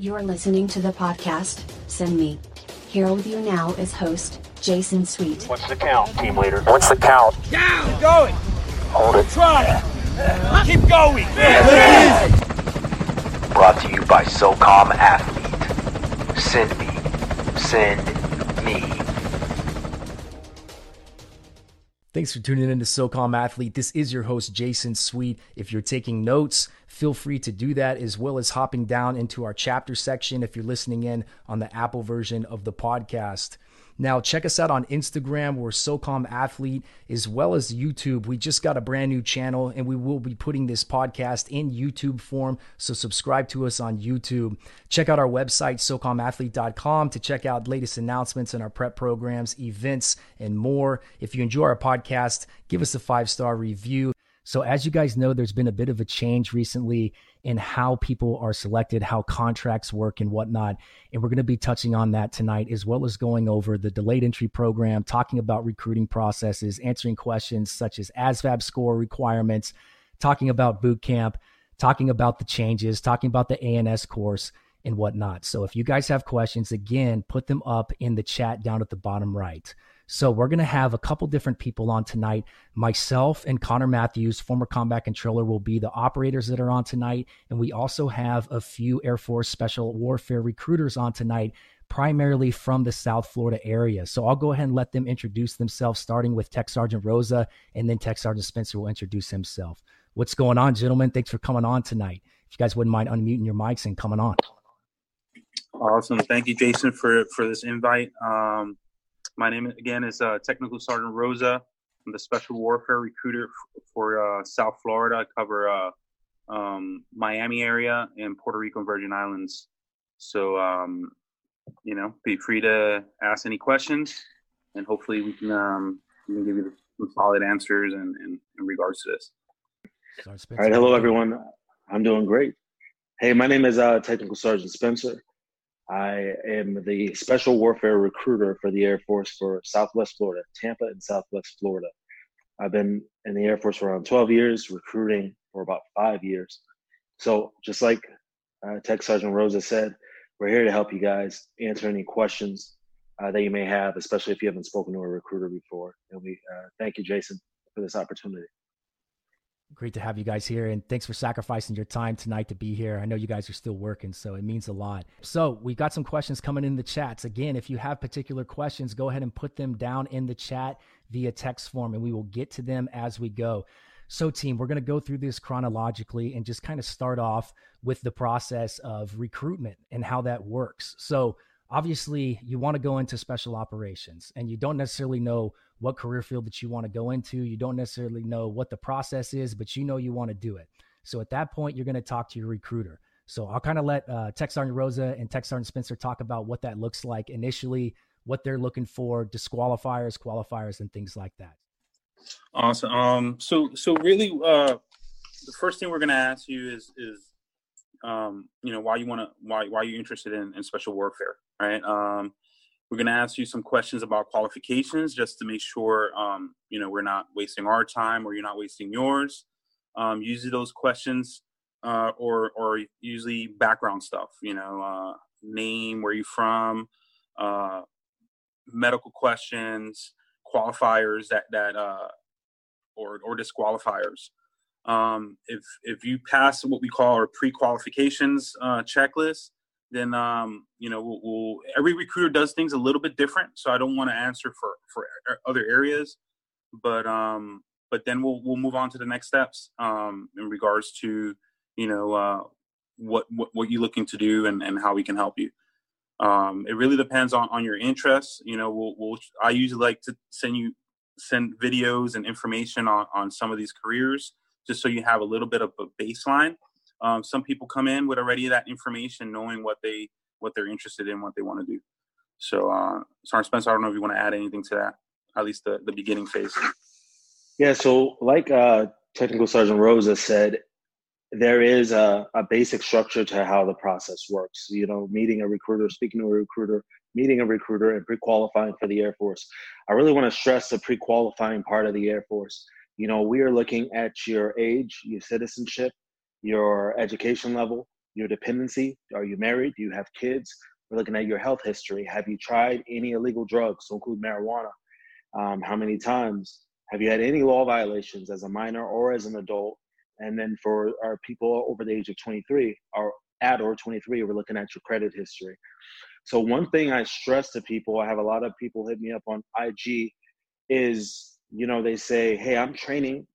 You're listening to the podcast, Send Me. Here with you now is host, Jason Sweet. What's the count, team leader? What's the count? Down! Keep going! Hold it. Try! Keep going! Brought to you by SOCOM Athlete. Send me. Send me. Thanks for tuning in to SOCOM Athlete. This is your host, Jason Sweet. If you're taking notes, feel free to do that as well as hopping down into our chapter section if you're listening in on the Apple version of the podcast. Now, check us out on Instagram. We're SOCOM Athlete, as well as YouTube. We just got a brand new channel, and we will be putting this podcast in YouTube form. So, subscribe to us on YouTube. Check out our website, SOCOMathlete.com, to check out latest announcements in our prep programs, events, and more. If you enjoy our podcast, give us a five star review. So, as you guys know, there's been a bit of a change recently in how people are selected, how contracts work, and whatnot. And we're going to be touching on that tonight, as well as going over the delayed entry program, talking about recruiting processes, answering questions such as ASVAB score requirements, talking about boot camp, talking about the changes, talking about the ANS course, and whatnot. So, if you guys have questions, again, put them up in the chat down at the bottom right. So we're going to have a couple different people on tonight. Myself and Connor Matthews, former combat controller, will be the operators that are on tonight. And we also have a few Air Force Special Warfare recruiters on tonight, primarily from the South Florida area. So I'll go ahead and let them introduce themselves, starting with Tech Sergeant Rosa, and then Tech Sergeant Spencer will introduce himself. What's going on, gentlemen? Thanks for coming on tonight. If you guys wouldn't mind unmuting your mics and coming on. Awesome. Thank you, Jason, for for this invite. Um, my name again is uh, Technical Sergeant Rosa. I'm the Special Warfare Recruiter f- for uh, South Florida. I cover uh, um, Miami area and Puerto Rico and Virgin Islands. So, um, you know, be free to ask any questions, and hopefully we can um, we can give you some solid answers in, in, in regards to this. Sorry, All Spencer. right, hello everyone. I'm doing great. Hey, my name is uh, Technical Sergeant Spencer. I am the Special Warfare Recruiter for the Air Force for Southwest Florida, Tampa and Southwest Florida. I've been in the Air Force for around 12 years, recruiting for about five years. So, just like uh, Tech Sergeant Rosa said, we're here to help you guys answer any questions uh, that you may have, especially if you haven't spoken to a recruiter before. And we uh, thank you, Jason, for this opportunity. Great to have you guys here, and thanks for sacrificing your time tonight to be here. I know you guys are still working, so it means a lot. So, we got some questions coming in the chats. Again, if you have particular questions, go ahead and put them down in the chat via text form, and we will get to them as we go. So, team, we're going to go through this chronologically and just kind of start off with the process of recruitment and how that works. So, obviously, you want to go into special operations, and you don't necessarily know what career field that you want to go into. You don't necessarily know what the process is, but you know you want to do it. So at that point, you're going to talk to your recruiter. So I'll kind of let uh, Sergeant Rosa and Sergeant Spencer talk about what that looks like initially, what they're looking for, disqualifiers, qualifiers, and things like that. Awesome. Um, so so really, uh, the first thing we're going to ask you is is um, you know why you want to why why you're interested in, in special warfare, right? Um, we're going to ask you some questions about qualifications just to make sure um, you know we're not wasting our time or you're not wasting yours. Um, usually those questions uh, or or usually background stuff, you know, uh, name, where you from, uh, medical questions, qualifiers that that uh, or or disqualifiers. Um, if if you pass what we call our pre-qualifications uh, checklist, then um, you know we'll, we'll, every recruiter does things a little bit different. So I don't want to answer for for other areas, but um, but then we'll we'll move on to the next steps um, in regards to you know uh, what, what what you're looking to do and, and how we can help you. Um, it really depends on, on your interests. You know, we'll, we'll I usually like to send you send videos and information on, on some of these careers just so you have a little bit of a baseline. Um, some people come in with already that information, knowing what they what they're interested in, what they want to do. So, uh, Sergeant Spencer, I don't know if you want to add anything to that, at least the, the beginning phase. Yeah, so like uh, Technical Sergeant Rosa said, there is a, a basic structure to how the process works. You know, meeting a recruiter, speaking to a recruiter, meeting a recruiter, and pre-qualifying for the Air Force. I really want to stress the pre-qualifying part of the Air Force. You know, we are looking at your age, your citizenship, your education level, your dependency. Are you married? Do you have kids? We're looking at your health history. Have you tried any illegal drugs, to include marijuana? Um, how many times? Have you had any law violations as a minor or as an adult? And then for our people over the age of 23 or at or 23, we're looking at your credit history. So one thing I stress to people, I have a lot of people hit me up on IG, is you know they say, "Hey, I'm training.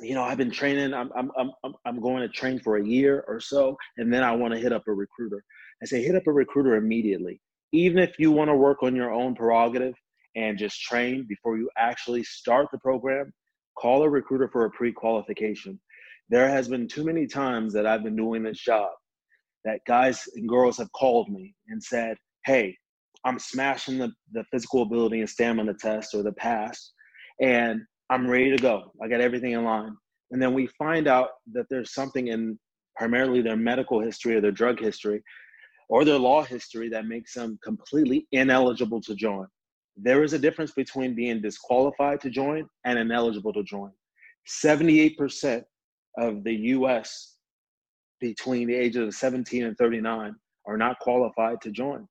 You know, I've been training. I'm I'm I'm I'm going to train for a year or so, and then I want to hit up a recruiter." I say, hit up a recruiter immediately, even if you want to work on your own prerogative and just train before you actually start the program, call a recruiter for a pre qualification. There has been too many times that I've been doing this job that guys and girls have called me and said, Hey, I'm smashing the, the physical ability and stamina test or the pass, and I'm ready to go. I got everything in line. And then we find out that there's something in primarily their medical history or their drug history or their law history that makes them completely ineligible to join. There is a difference between being disqualified to join and ineligible to join. 78% of the US between the ages of 17 and 39 are not qualified to join.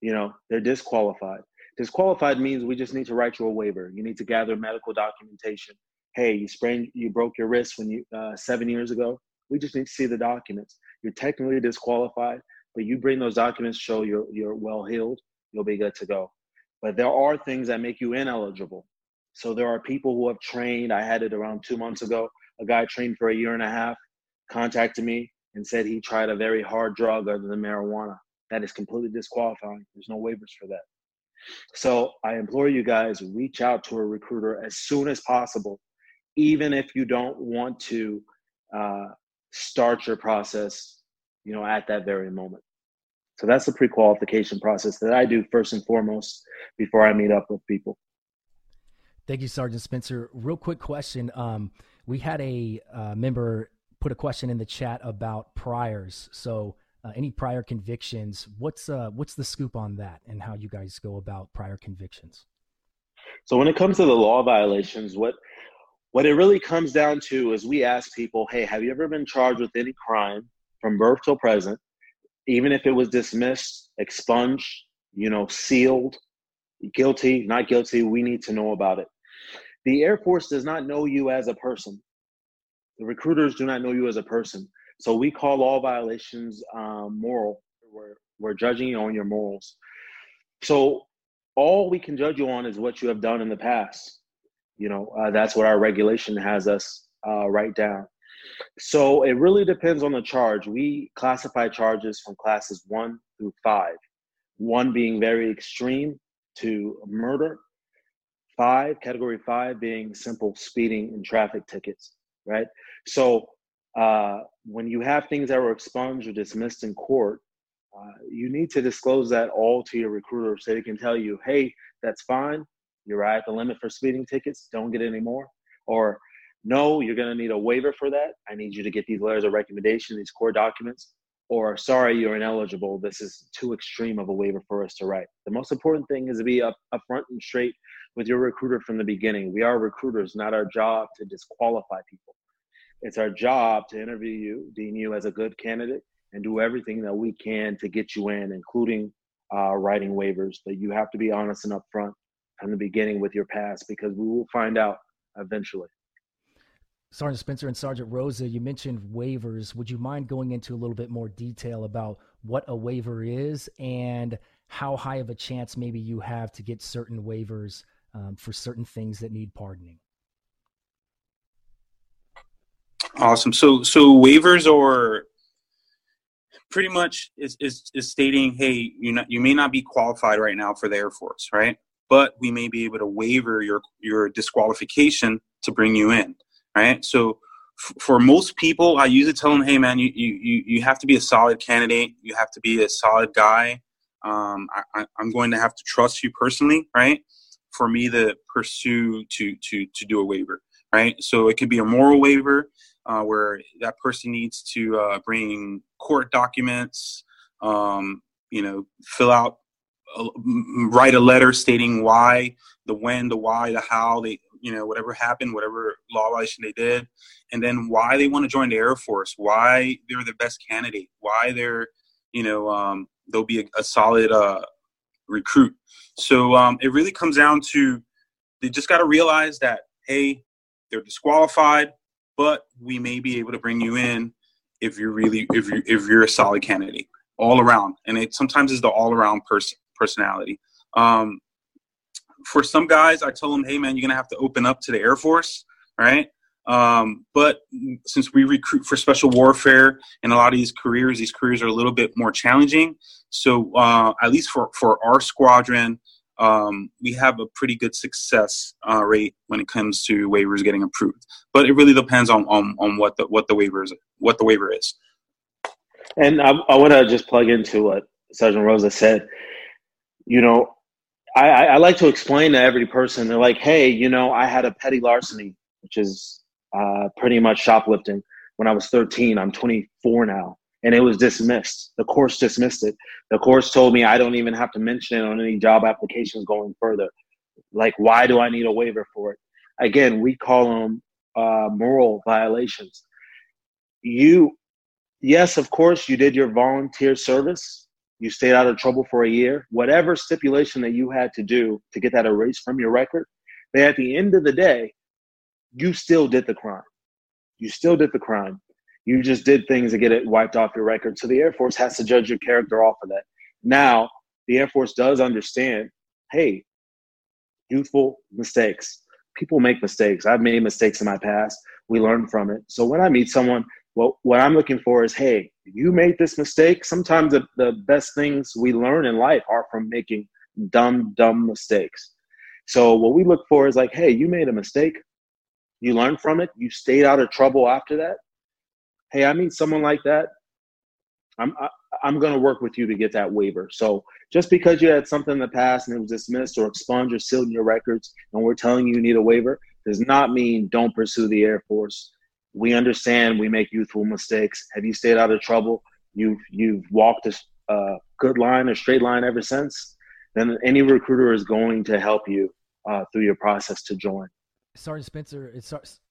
You know, they're disqualified. Disqualified means we just need to write you a waiver. You need to gather medical documentation. Hey, you sprained, you broke your wrist when you uh, seven years ago. We just need to see the documents. You're technically disqualified, but you bring those documents, show you're you're well healed, you'll be good to go. But there are things that make you ineligible. So there are people who have trained. I had it around two months ago. A guy trained for a year and a half, contacted me and said he tried a very hard drug other than marijuana. That is completely disqualifying. There's no waivers for that. So I implore you guys reach out to a recruiter as soon as possible, even if you don't want to uh, start your process, you know, at that very moment. So that's the pre-qualification process that I do first and foremost before I meet up with people. Thank you, Sergeant Spencer. Real quick question. Um, we had a uh, member put a question in the chat about priors. So, uh, any prior convictions? What's uh, what's the scoop on that, and how you guys go about prior convictions? So, when it comes to the law violations, what what it really comes down to is we ask people, "Hey, have you ever been charged with any crime from birth till present?" even if it was dismissed, expunged, you know, sealed, guilty, not guilty, we need to know about it. The Air Force does not know you as a person. The recruiters do not know you as a person. So we call all violations um, moral. We're, we're judging you on your morals. So all we can judge you on is what you have done in the past. You know, uh, that's what our regulation has us uh, write down. So it really depends on the charge. We classify charges from classes one through five, one being very extreme to murder, five, category five being simple speeding and traffic tickets, right? So uh, when you have things that were expunged or dismissed in court, uh, you need to disclose that all to your recruiter so they can tell you, hey, that's fine. You're right at the limit for speeding tickets. Don't get any more. Or no, you're going to need a waiver for that. I need you to get these letters of recommendation, these core documents, or sorry, you're ineligible. This is too extreme of a waiver for us to write. The most important thing is to be up upfront and straight with your recruiter from the beginning. We are recruiters, not our job to disqualify people. It's our job to interview you, deem you as a good candidate, and do everything that we can to get you in, including uh, writing waivers. But you have to be honest and upfront from the beginning with your past because we will find out eventually. Sergeant Spencer and Sergeant Rosa, you mentioned waivers. Would you mind going into a little bit more detail about what a waiver is and how high of a chance maybe you have to get certain waivers um, for certain things that need pardoning? Awesome. So, so waivers are pretty much is, is, is stating, hey, you not, you may not be qualified right now for the Air Force, right? But we may be able to waiver your your disqualification to bring you in right? So for most people, I usually tell them, hey, man, you, you, you have to be a solid candidate. You have to be a solid guy. Um, I, I'm going to have to trust you personally, right? For me to pursue to, to, to do a waiver, right? So it could be a moral waiver uh, where that person needs to uh, bring court documents, um, you know, fill out, uh, write a letter stating why, the when, the why, the how they you know, whatever happened, whatever law violation they did, and then why they want to join the Air Force, why they're the best candidate, why they're, you know, um, they'll be a, a solid uh, recruit. So um, it really comes down to they just got to realize that hey, they're disqualified, but we may be able to bring you in if you're really if you if you're a solid candidate all around, and it sometimes is the all around person personality. Um, for some guys, I tell them, hey man, you're gonna have to open up to the Air Force, right? Um, but since we recruit for special warfare and a lot of these careers, these careers are a little bit more challenging. So uh, at least for, for our squadron, um, we have a pretty good success uh, rate when it comes to waivers getting approved. But it really depends on, on, on what the what the waiver is what the waiver is. And I, I want to just plug into what Sergeant Rosa said. You know, I, I like to explain to every person. They're like, "Hey, you know, I had a petty larceny, which is uh, pretty much shoplifting when I was 13. I'm 24 now, and it was dismissed. The course dismissed it. The course told me I don't even have to mention it on any job applications going further. Like, why do I need a waiver for it? Again, we call them uh, moral violations. You, yes, of course, you did your volunteer service. You stayed out of trouble for a year. Whatever stipulation that you had to do to get that erased from your record, they at the end of the day you still did the crime. You still did the crime. You just did things to get it wiped off your record. So the Air Force has to judge your character off of that. Now, the Air Force does understand hey, youthful mistakes. People make mistakes. I've made mistakes in my past. We learn from it. So when I meet someone, well, what I'm looking for is hey, you made this mistake. Sometimes the, the best things we learn in life are from making dumb, dumb mistakes. So what we look for is like, hey, you made a mistake you learned from it, you stayed out of trouble after that. Hey, I mean someone like that. I'm I, am i am going to work with you to get that waiver. So just because you had something in the past and it was dismissed or expunged or sealed in your records, and we're telling you you need a waiver, does not mean don't pursue the Air Force. We understand we make youthful mistakes. Have you stayed out of trouble? You've you've walked a, a good line, a straight line ever since. Then any recruiter is going to help you uh, through your process to join. Sergeant Spencer,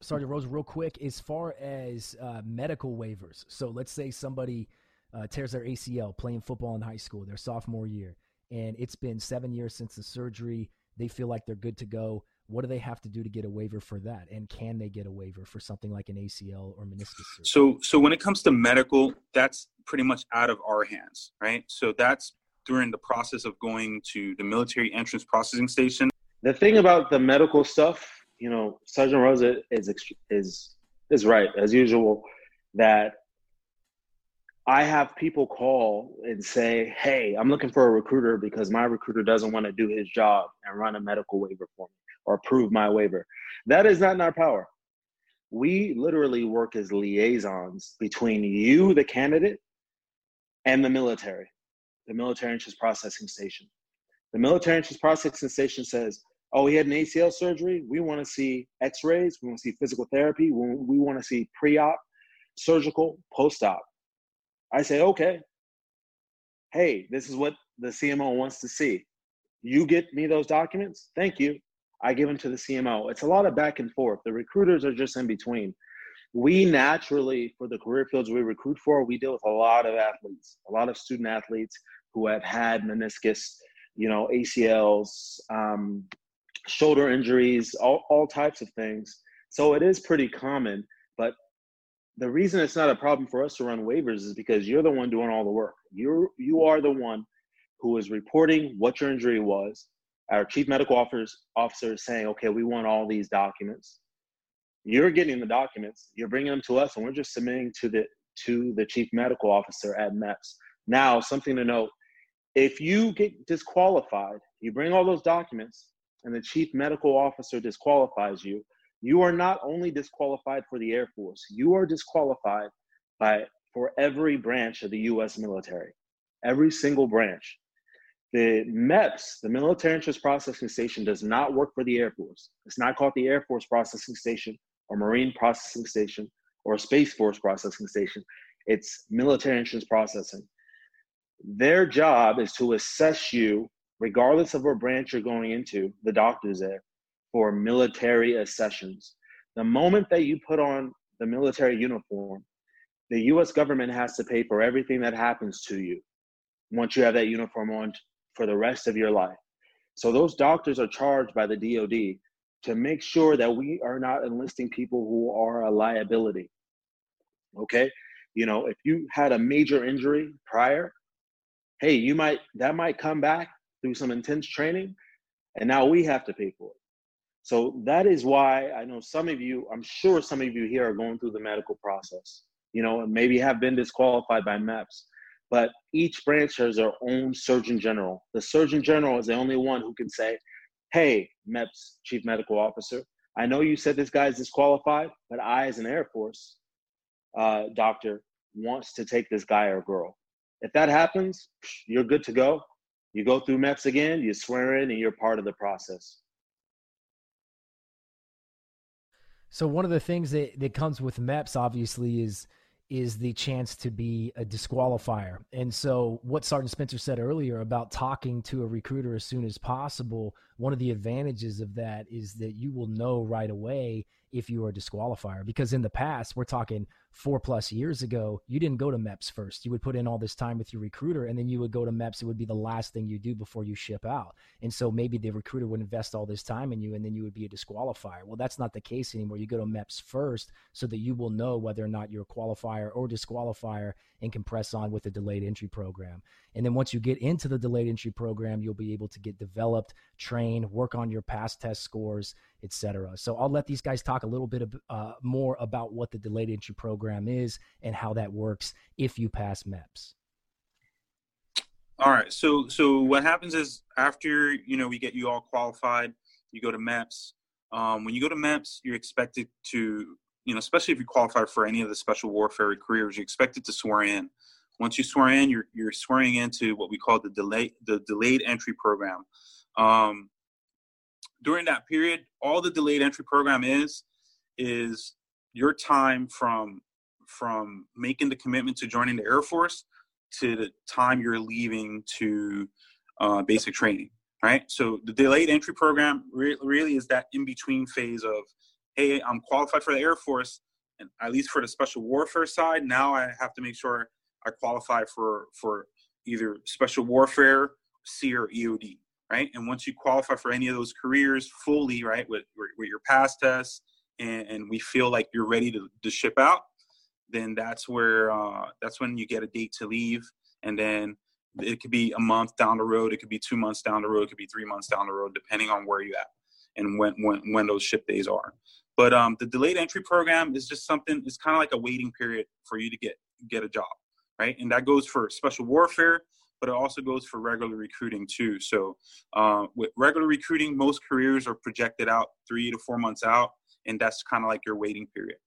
Sergeant Rose, real quick, as far as uh, medical waivers. So let's say somebody uh, tears their ACL playing football in high school, their sophomore year, and it's been seven years since the surgery. They feel like they're good to go. What do they have to do to get a waiver for that? And can they get a waiver for something like an ACL or meniscus surgery? So, so when it comes to medical, that's pretty much out of our hands, right? So that's during the process of going to the military entrance processing station. The thing about the medical stuff you know, Sergeant Rosa is is is right as usual that I have people call and say, "Hey, I'm looking for a recruiter because my recruiter doesn't want to do his job and run a medical waiver for me or approve my waiver." That is not in our power. We literally work as liaisons between you, the candidate, and the military, the military entrance processing station. The military entrance processing station says, oh, he had an ACL surgery. We want to see x rays. We want to see physical therapy. We want to see pre op, surgical, post op. I say, okay. Hey, this is what the CMO wants to see. You get me those documents? Thank you. I give them to the CMO. It's a lot of back and forth. The recruiters are just in between. We naturally, for the career fields we recruit for, we deal with a lot of athletes, a lot of student athletes who have had meniscus, you know, ACLs, um, shoulder injuries, all, all types of things. So it is pretty common. But the reason it's not a problem for us to run waivers is because you're the one doing all the work. You're you are the one who is reporting what your injury was. Our chief medical officer officer is saying, okay, we want all these documents. You're getting the documents, you're bringing them to us, and we're just submitting to the to the chief medical officer at MEPS. Now, something to note: if you get disqualified, you bring all those documents, and the chief medical officer disqualifies you, you are not only disqualified for the Air Force, you are disqualified by for every branch of the US military. Every single branch. The MEPS, the Military Entrance Processing Station, does not work for the Air Force. It's not called the Air Force Processing Station or Marine Processing Station or Space Force Processing Station. It's military entrance processing. Their job is to assess you regardless of what branch you're going into, the doctor's there, for military accessions. The moment that you put on the military uniform, the US government has to pay for everything that happens to you once you have that uniform on for the rest of your life. So those doctors are charged by the DoD to make sure that we are not enlisting people who are a liability. Okay? You know, if you had a major injury prior, hey, you might that might come back through some intense training and now we have to pay for it. So that is why I know some of you, I'm sure some of you here are going through the medical process. You know, and maybe have been disqualified by MEPS, but each branch has their own surgeon general. The surgeon general is the only one who can say, hey, MEPS chief medical officer, I know you said this guy is disqualified, but I, as an Air Force uh, doctor, wants to take this guy or girl. If that happens, you're good to go. You go through MEPS again, you swear in, and you're part of the process. So one of the things that, that comes with MEPS obviously is is the chance to be a disqualifier. And so, what Sergeant Spencer said earlier about talking to a recruiter as soon as possible, one of the advantages of that is that you will know right away if you are a disqualifier. Because in the past, we're talking four plus years ago, you didn't go to MEPS first. You would put in all this time with your recruiter and then you would go to MEPS. It would be the last thing you do before you ship out. And so maybe the recruiter would invest all this time in you and then you would be a disqualifier. Well, that's not the case anymore. You go to MEPS first so that you will know whether or not you're a qualifier or disqualifier and can press on with the delayed entry program. And then once you get into the delayed entry program, you'll be able to get developed, train, work on your PAST test scores, etc. So I'll let these guys talk a little bit of, uh, more about what the delayed entry program is and how that works if you pass MEPS. All right. So so what happens is after you know we get you all qualified, you go to MEPS. Um, when you go to MEPS, you're expected to you know especially if you qualify for any of the special warfare careers, you're expected to swear in. Once you swear in, you're you're swearing into what we call the delay the delayed entry program. Um, during that period, all the delayed entry program is is your time from from making the commitment to joining the Air Force to the time you're leaving to uh, basic training. Right. So the delayed entry program re- really is that in between phase of, hey, I'm qualified for the Air Force, and at least for the special warfare side, now I have to make sure I qualify for for either special warfare, C or EOD, right? And once you qualify for any of those careers fully, right, with with your PAST tests, and, and we feel like you're ready to, to ship out, then that's where uh, that's when you get a date to leave, and then it could be a month down the road, it could be two months down the road, it could be three months down the road, depending on where you at and when when when those ship days are. But um, the delayed entry program is just something. It's kind of like a waiting period for you to get get a job right? And that goes for special warfare, but it also goes for regular recruiting too. So uh, with regular recruiting, most careers are projected out three to four months out, and that's kind of like your waiting period.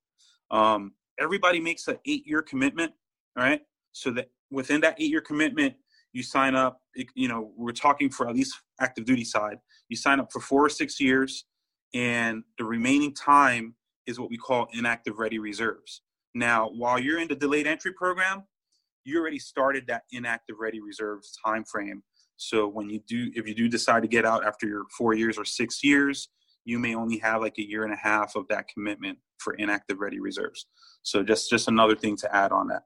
Um, everybody makes an eight-year commitment, right? So that within that eight-year commitment, you sign up. You know, we're talking for at least active duty side. You sign up for four or six years, and the remaining time is what we call inactive ready reserves. Now, while you're in the delayed entry program, you already started that inactive ready reserves time frame. So when you do, if you do decide to get out after your four years or six years, you may only have like a year and a half of that commitment for inactive ready reserves. So just just another thing to add on that.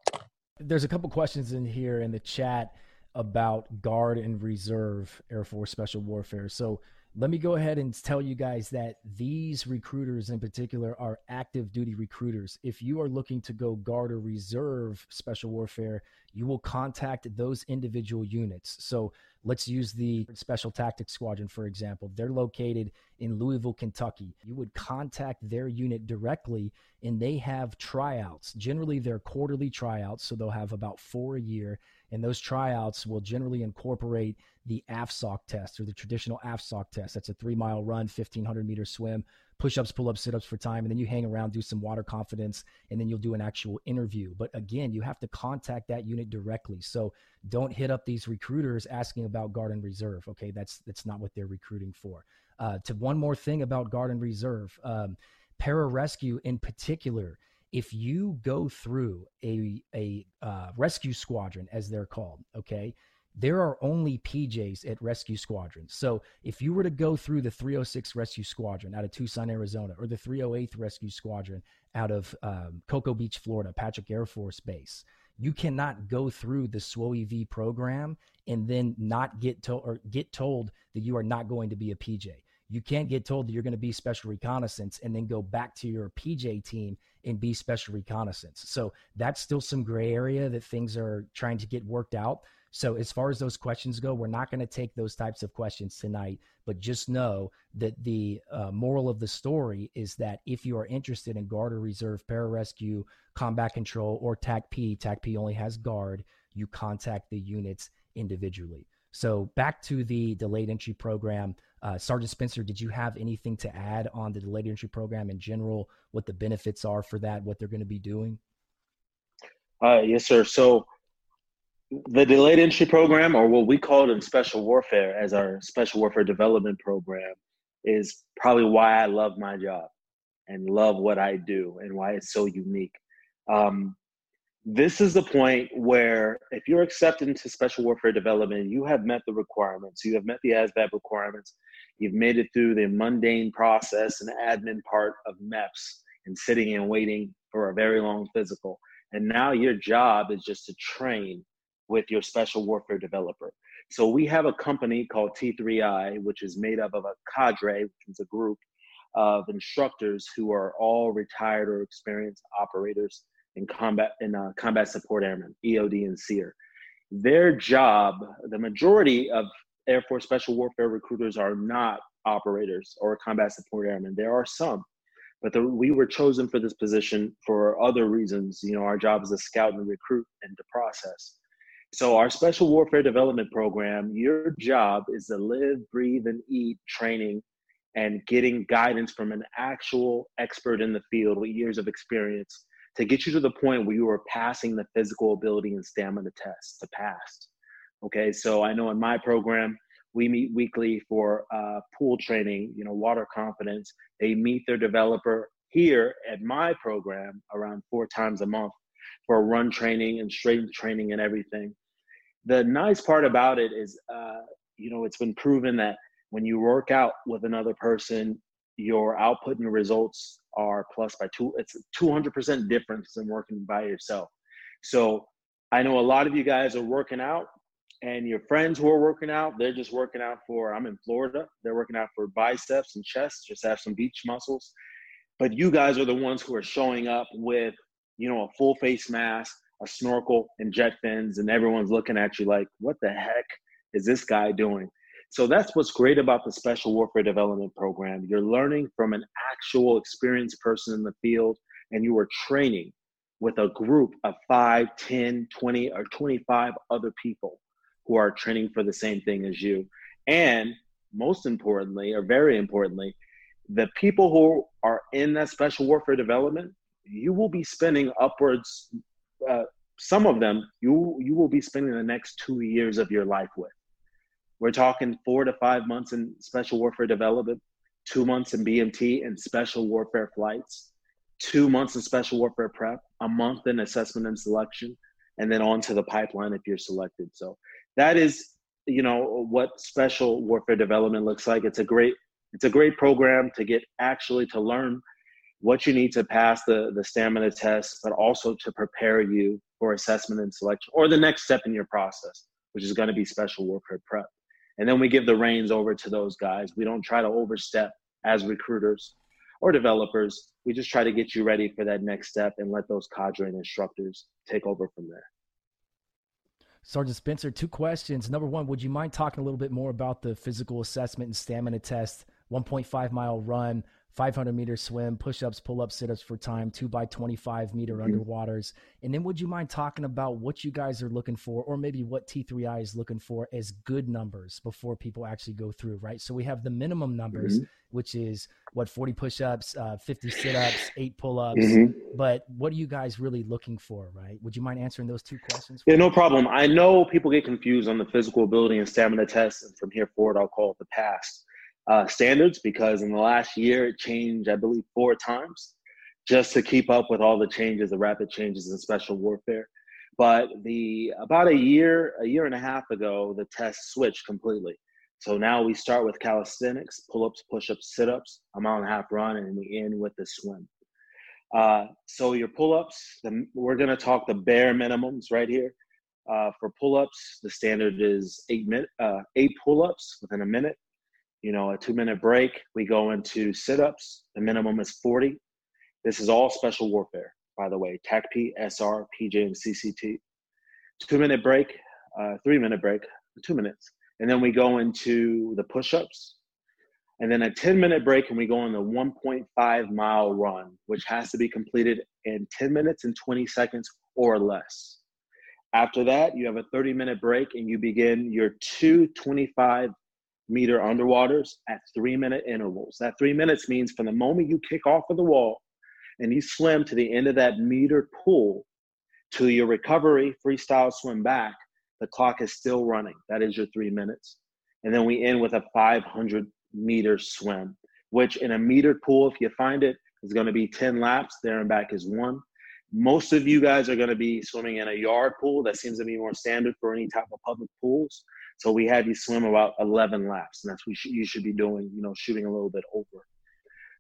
There's a couple questions in here in the chat about guard and reserve Air Force Special Warfare. So let me go ahead and tell you guys that these recruiters in particular are active duty recruiters. If you are looking to go guard or reserve special warfare, you will contact those individual units. So let's use the Special Tactics Squadron, for example. They're located in Louisville, Kentucky. You would contact their unit directly, and they have tryouts. Generally, they're quarterly tryouts, so they'll have about four a year. And those tryouts will generally incorporate the AFSOC test or the traditional AFSOC test. That's a three mile run, 1500 meter swim, push ups, pull ups, sit ups for time. And then you hang around, do some water confidence, and then you'll do an actual interview. But again, you have to contact that unit directly. So don't hit up these recruiters asking about guard and reserve. Okay. That's, that's not what they're recruiting for. Uh, to one more thing about guard and reserve, um, pararescue in particular, if you go through a, a uh, rescue squadron, as they're called, okay, there are only PJs at rescue squadrons. So if you were to go through the 306 Rescue Squadron out of Tucson, Arizona, or the 308th Rescue Squadron out of um, Cocoa Beach, Florida, Patrick Air Force Base, you cannot go through the SWOEV program and then not get told or get told that you are not going to be a PJ. You can't get told that you're going to be special reconnaissance and then go back to your PJ team and be special reconnaissance. So that's still some gray area that things are trying to get worked out. So, as far as those questions go, we're not going to take those types of questions tonight, but just know that the uh, moral of the story is that if you are interested in Guard or Reserve, Pararescue, Combat Control, or TACP, TACP only has Guard, you contact the units individually. So, back to the delayed entry program. Uh, Sergeant Spencer, did you have anything to add on the delayed entry program in general? What the benefits are for that? What they're going to be doing? Uh, yes, sir. So the delayed entry program, or what we call it in special warfare as our special warfare development program, is probably why I love my job and love what I do and why it's so unique. Um, this is the point where if you're accepted into special warfare development, you have met the requirements, you have met the ASVAB requirements, you've made it through the mundane process and admin part of MEPS and sitting and waiting for a very long physical. And now your job is just to train with your special warfare developer. So we have a company called T3I, which is made up of a cadre, which is a group of instructors who are all retired or experienced operators in combat in uh, combat support airmen, EOD and SERE. Their job, the majority of Air Force Special Warfare recruiters are not operators or combat support airmen. There are some, but the, we were chosen for this position for other reasons. You know, our job is to scout and recruit and to process. So, our special warfare development program, your job is to live, breathe, and eat training and getting guidance from an actual expert in the field with years of experience to get you to the point where you are passing the physical ability and stamina tests to pass. Okay, so I know in my program, we meet weekly for uh, pool training, you know, water confidence. They meet their developer here at my program around four times a month for run training and strength training and everything the nice part about it is, uh, you know, it's been proven that when you work out with another person, your output and results are plus by two. It's 200% difference than working by yourself. So I know a lot of you guys are working out and your friends who are working out, they're just working out for, I'm in Florida, they're working out for biceps and chest, just have some beach muscles. But you guys are the ones who are showing up with, you know, a full face mask, a snorkel and jet fins, and everyone's looking at you like, what the heck is this guy doing? So that's what's great about the Special Warfare Development Program. You're learning from an actual experienced person in the field, and you are training with a group of 5, 10, 20, or 25 other people who are training for the same thing as you. And most importantly, or very importantly, the people who are in that special warfare development, you will be spending upwards uh, some of them you you will be spending the next two years of your life with. We're talking four to five months in special warfare development, two months in BMT and special warfare flights, two months in special warfare prep, a month in assessment and selection, and then on to the pipeline if you're selected. So that is, you know, what special warfare development looks like. It's a great, it's a great program to get actually to learn what you need to pass the, the stamina test, but also to prepare you for assessment and selection or the next step in your process, which is going to be special warfare prep. And then we give the reins over to those guys. We don't try to overstep as recruiters or developers. We just try to get you ready for that next step and let those cadre and instructors take over from there. Sergeant Spencer, two questions. Number one, would you mind talking a little bit more about the physical assessment and stamina test, 1.5 mile run, 500 meter swim, push ups, pull ups, sit ups for time, two by 25 meter mm-hmm. underwaters. And then would you mind talking about what you guys are looking for, or maybe what T3I is looking for as good numbers before people actually go through, right? So we have the minimum numbers, mm-hmm. which is what 40 push ups, uh, 50 sit ups, eight pull ups. Mm-hmm. But what are you guys really looking for, right? Would you mind answering those two questions? Yeah, no problem. I know people get confused on the physical ability and stamina tests, and from here forward, I'll call it the PAST uh, standards because in the last year it changed, I believe, four times just to keep up with all the changes, the rapid changes in special warfare. But the about a year, a year and a half ago, the test switched completely. So now we start with calisthenics, pull-ups, push-ups, sit-ups, a mile and a half run, and we end with the swim. Uh, so your pull-ups, we're going to talk the bare minimums right here. Uh, for pull-ups, the standard is eight minute, uh, eight pull-ups within a minute. You know, a two-minute break. We go into sit-ups. The minimum is forty. This is all special warfare, by the way. TACP, SR, PJ, and CCT. Two-minute break, uh, three-minute break, two minutes and then we go into the push-ups and then a 10 minute break and we go on the 1.5 mile run which has to be completed in 10 minutes and 20 seconds or less after that you have a 30 minute break and you begin your two 25 meter underwaters at three minute intervals that three minutes means from the moment you kick off of the wall and you swim to the end of that meter pool to your recovery freestyle swim back the clock is still running. That is your three minutes. And then we end with a 500 meter swim, which in a meter pool, if you find it, is going to be 10 laps. There and back is one. Most of you guys are going to be swimming in a yard pool. That seems to be more standard for any type of public pools. So we have you swim about 11 laps, and that's what you should be doing. You know, shooting a little bit over.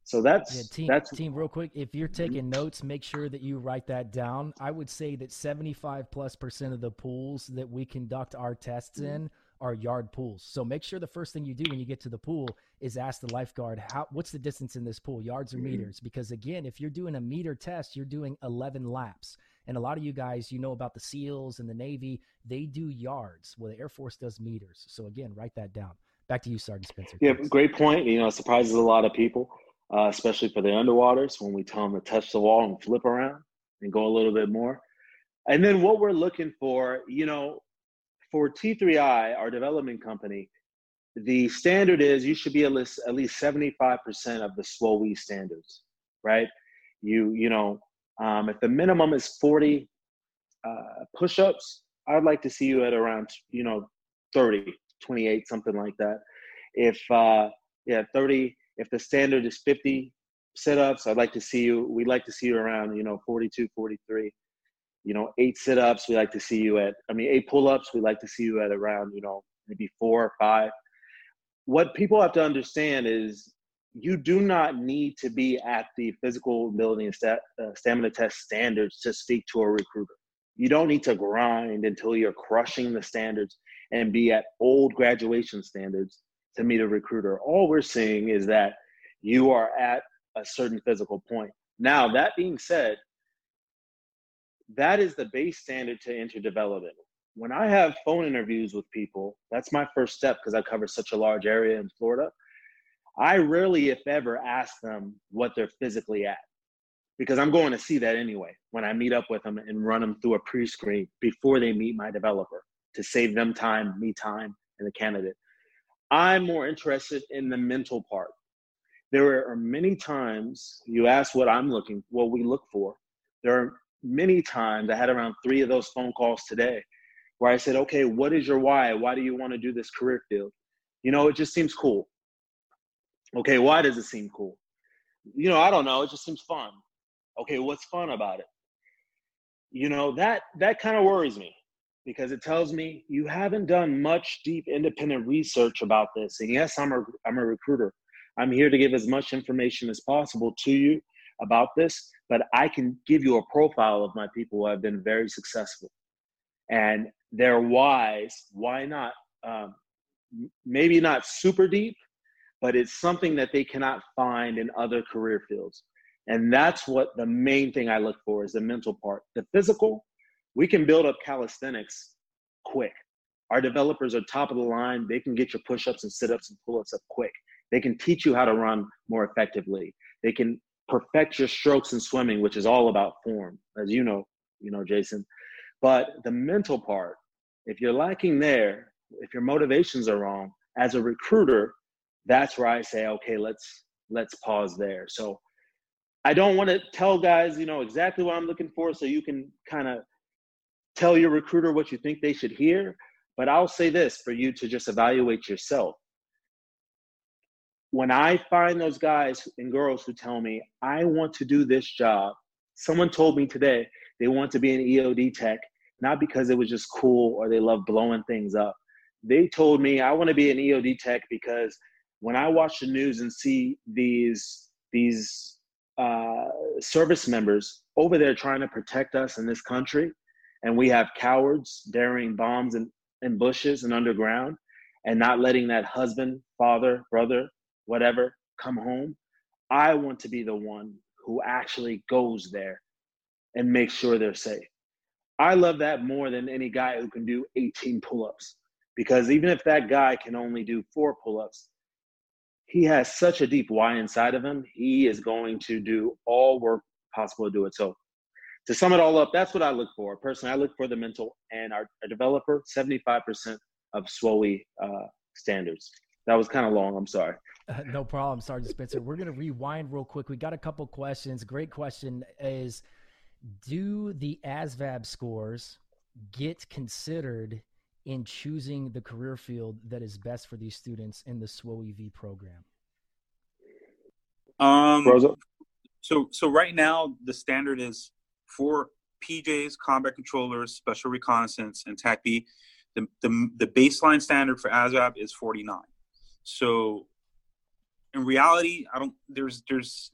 So that's yeah, team, that's team. Real quick, if you're taking notes, make sure that you write that down. I would say that 75 plus percent of the pools that we conduct our tests mm-hmm. in are yard pools. So make sure the first thing you do when you get to the pool is ask the lifeguard how what's the distance in this pool, yards or mm-hmm. meters? Because again, if you're doing a meter test, you're doing 11 laps. And a lot of you guys, you know about the SEALs and the Navy, they do yards. Well, the Air Force does meters. So again, write that down. Back to you, Sergeant Spencer. Yeah, great point. You know, it surprises a lot of people uh, especially for the underwaters when we tell them to touch the wall and flip around and go a little bit more. And then what we're looking for, you know, for T3I, our development company, the standard is you should be at least at least 75% of the SWOE standards, right? You you know, um, if the minimum is 40 uh, push-ups, I'd like to see you at around you know 30, 28, something like that. If uh, yeah, 30 if the standard is 50 sit-ups, I'd like to see you. We'd like to see you around, you know, 42, 43. You know, eight sit-ups. We like to see you at. I mean, eight pull-ups. We like to see you at around, you know, maybe four or five. What people have to understand is you do not need to be at the physical ability and uh, stamina test standards to speak to a recruiter. You don't need to grind until you're crushing the standards and be at old graduation standards to meet a recruiter. All we're seeing is that you are at a certain physical point. Now, that being said, that is the base standard to enter development. When I have phone interviews with people, that's my first step because I cover such a large area in Florida. I rarely, if ever, ask them what they're physically at because I'm going to see that anyway when I meet up with them and run them through a pre screen before they meet my developer to save them time, me time, and the candidate. I'm more interested in the mental part. There are many times you ask what I'm looking, what we look for. There are many times I had around three of those phone calls today where I said, okay, what is your why? Why do you want to do this career field? You know, it just seems cool. Okay, why does it seem cool? You know, I don't know. It just seems fun. Okay, what's fun about it? You know, that that kind of worries me because it tells me you haven't done much deep independent research about this. And yes, I'm a, I'm a recruiter. I'm here to give as much information as possible to you about this, but I can give you a profile of my people who have been very successful. And they're wise. why not? Um, maybe not super deep, but it's something that they cannot find in other career fields. And that's what the main thing I look for is the mental part. The physical, we can build up calisthenics quick. Our developers are top of the line. They can get your push ups and sit ups and pull ups up quick. They can teach you how to run more effectively. They can perfect your strokes in swimming, which is all about form, as you know, you know, Jason. But the mental part, if you're lacking there, if your motivations are wrong, as a recruiter, that's where I say, okay, let's let's pause there. So I don't want to tell guys, you know, exactly what I'm looking for, so you can kind of tell your recruiter what you think they should hear, but I'll say this for you to just evaluate yourself. When I find those guys and girls who tell me, I want to do this job, someone told me today they want to be an EOD tech, not because it was just cool or they love blowing things up. They told me I want to be an EOD tech because when I watch the news and see these these uh, service members over there trying to protect us in this country, and we have cowards daring bombs in, in bushes and underground, and not letting that husband, father, brother, whatever come home. I want to be the one who actually goes there and makes sure they're safe. I love that more than any guy who can do 18 pull ups because even if that guy can only do four pull ups, he has such a deep why inside of him. He is going to do all work possible to do it. So, to sum it all up, that's what I look for. Personally, I look for the mental and our, our developer, 75% of SWOE uh, standards. That was kind of long. I'm sorry. Uh, no problem, Sergeant Spencer. We're going to rewind real quick. We got a couple questions. Great question is Do the ASVAB scores get considered in choosing the career field that is best for these students in the SWOEV program? Um, so, so right now the standard is for PJs, combat controllers, special reconnaissance, and TACP. The, the, the baseline standard for ASVAB is 49. So in reality, I don't there's there's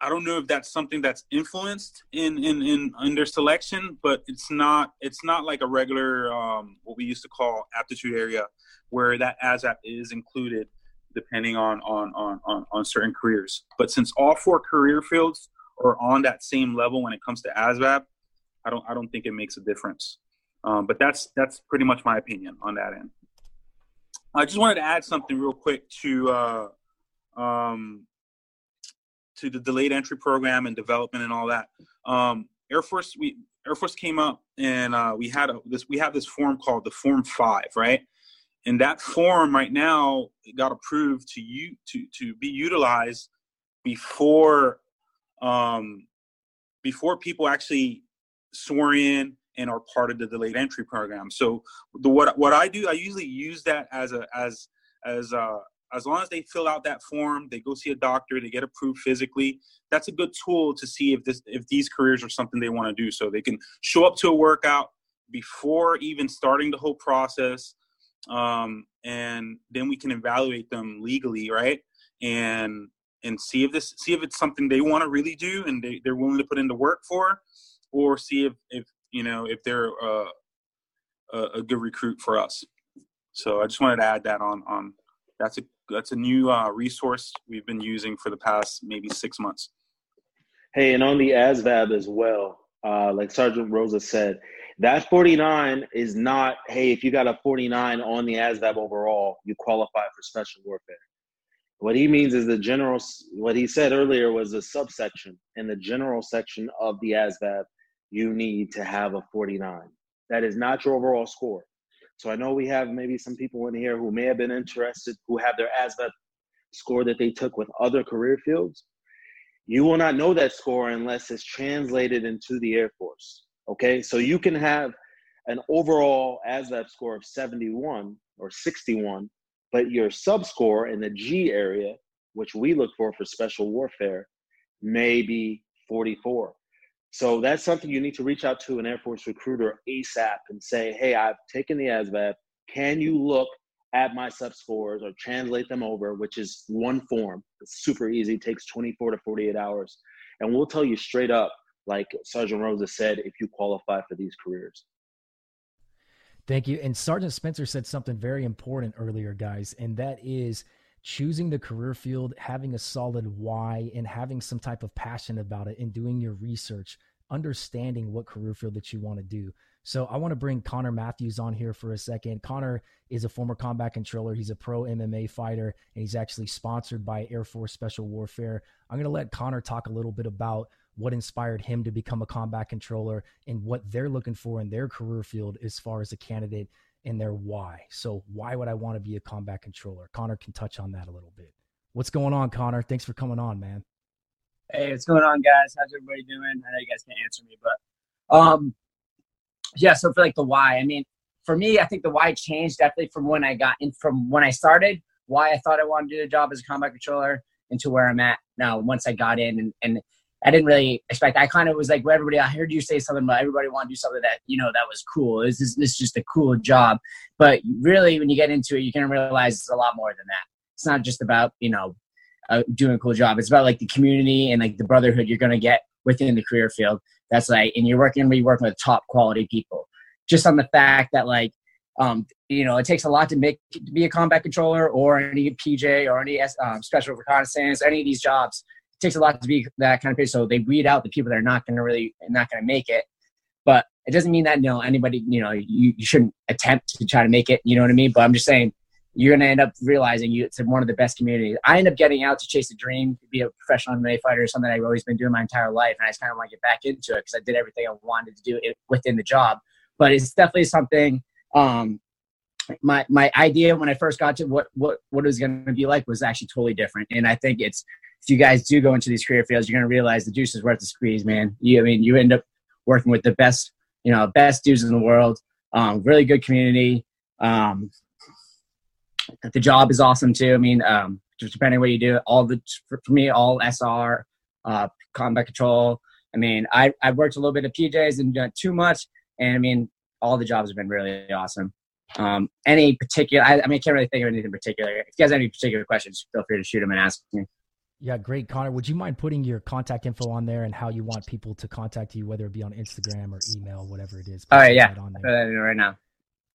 I don't know if that's something that's influenced in in in, in their selection, but it's not it's not like a regular um, what we used to call aptitude area where that ASVAB is included depending on on on on, on certain careers. But since all four career fields are on that same level when it comes to ASVAB, I don't I don't think it makes a difference. Um, but that's that's pretty much my opinion on that end. I just wanted to add something real quick to uh, um, to the delayed entry program and development and all that. Um, Air Force, we Air Force came up and uh, we had a, this. We have this form called the Form Five, right? And that form right now got approved to you to to be utilized before um, before people actually swore in and are part of the delayed entry program. So the what what I do, I usually use that as a as as uh as long as they fill out that form, they go see a doctor, they get approved physically. That's a good tool to see if this if these careers are something they want to do. So they can show up to a workout before even starting the whole process, um, and then we can evaluate them legally, right? And and see if this see if it's something they want to really do and they, they're willing to put in the work for, or see if if you know, if they're uh, a, a good recruit for us. So I just wanted to add that on. On that's a that's a new uh, resource we've been using for the past maybe six months. Hey, and on the ASVAB as well, uh, like Sergeant Rosa said, that 49 is not, hey, if you got a 49 on the ASVAB overall, you qualify for special warfare. What he means is the general, what he said earlier was a subsection in the general section of the ASVAB you need to have a 49. That is not your overall score. So I know we have maybe some people in here who may have been interested, who have their ASVAB score that they took with other career fields. You will not know that score unless it's translated into the Air Force. Okay, so you can have an overall ASVAB score of 71 or 61, but your sub score in the G area, which we look for for special warfare, may be 44. So that's something you need to reach out to an Air Force recruiter ASAP and say, hey, I've taken the ASVAB. Can you look at my sub scores or translate them over, which is one form. It's super easy, it takes 24 to 48 hours. And we'll tell you straight up, like Sergeant Rosa said, if you qualify for these careers. Thank you. And Sergeant Spencer said something very important earlier, guys, and that is choosing the career field, having a solid why, and having some type of passion about it, and doing your research, understanding what career field that you want to do. So I want to bring Connor Matthews on here for a second. Connor is a former combat controller. He's a pro MMA fighter, and he's actually sponsored by Air Force Special Warfare. I'm going to let Connor talk a little bit about what inspired him to become a combat controller and what they're looking for in their career field as far as a candidate and their why. So why would I want to be a combat controller? Connor can touch on that a little bit. What's going on, Connor? Thanks for coming on, man. Hey, what's going on, guys? How's everybody doing? I know you guys can't answer me, but um, yeah. So for like the why, I mean, for me, I think the why changed definitely from when I got in, from when I started, why I thought I wanted to do the job as a combat controller, into where I'm at now. Once I got in, and and I didn't really expect. I kind of was like, well, everybody, I heard you say something about everybody want to do something that you know that was cool. This is this is just a cool job, but really, when you get into it, you can realize it's a lot more than that. It's not just about you know uh, doing a cool job. It's about like the community and like the brotherhood you're gonna get within the career field. That's like, and you're working, you're working with top quality people. Just on the fact that like um, you know, it takes a lot to make to be a combat controller or any PJ or any um, special reconnaissance, any of these jobs. Takes a lot to be that kind of person. So they weed out the people that are not going to really not going to make it. But it doesn't mean that you know anybody you know you, you shouldn't attempt to try to make it. You know what I mean? But I'm just saying you're going to end up realizing you it's one of the best communities. I end up getting out to chase a dream, to be a professional MMA fighter, something I've always been doing my entire life, and I just kind of want to get back into it because I did everything I wanted to do it within the job. But it's definitely something um, my my idea when I first got to what what what it was going to be like was actually totally different. And I think it's if you guys do go into these career fields, you're going to realize the juice is worth the squeeze, man. You I mean you end up working with the best you know best dudes in the world. Um, really good community. Um, the job is awesome too. I mean, um, just depending what you do, all the for, me, all SR, uh, combat control. I mean, I I worked a little bit of PJs and done too much, and I mean, all the jobs have been really awesome. Um, any particular, I, I mean, I can't really think of anything particular. If you guys have any particular questions, feel free to shoot them and ask me. Yeah, great, Connor. Would you mind putting your contact info on there and how you want people to contact you, whether it be on Instagram or email, whatever it is? All right, yeah, on there. right now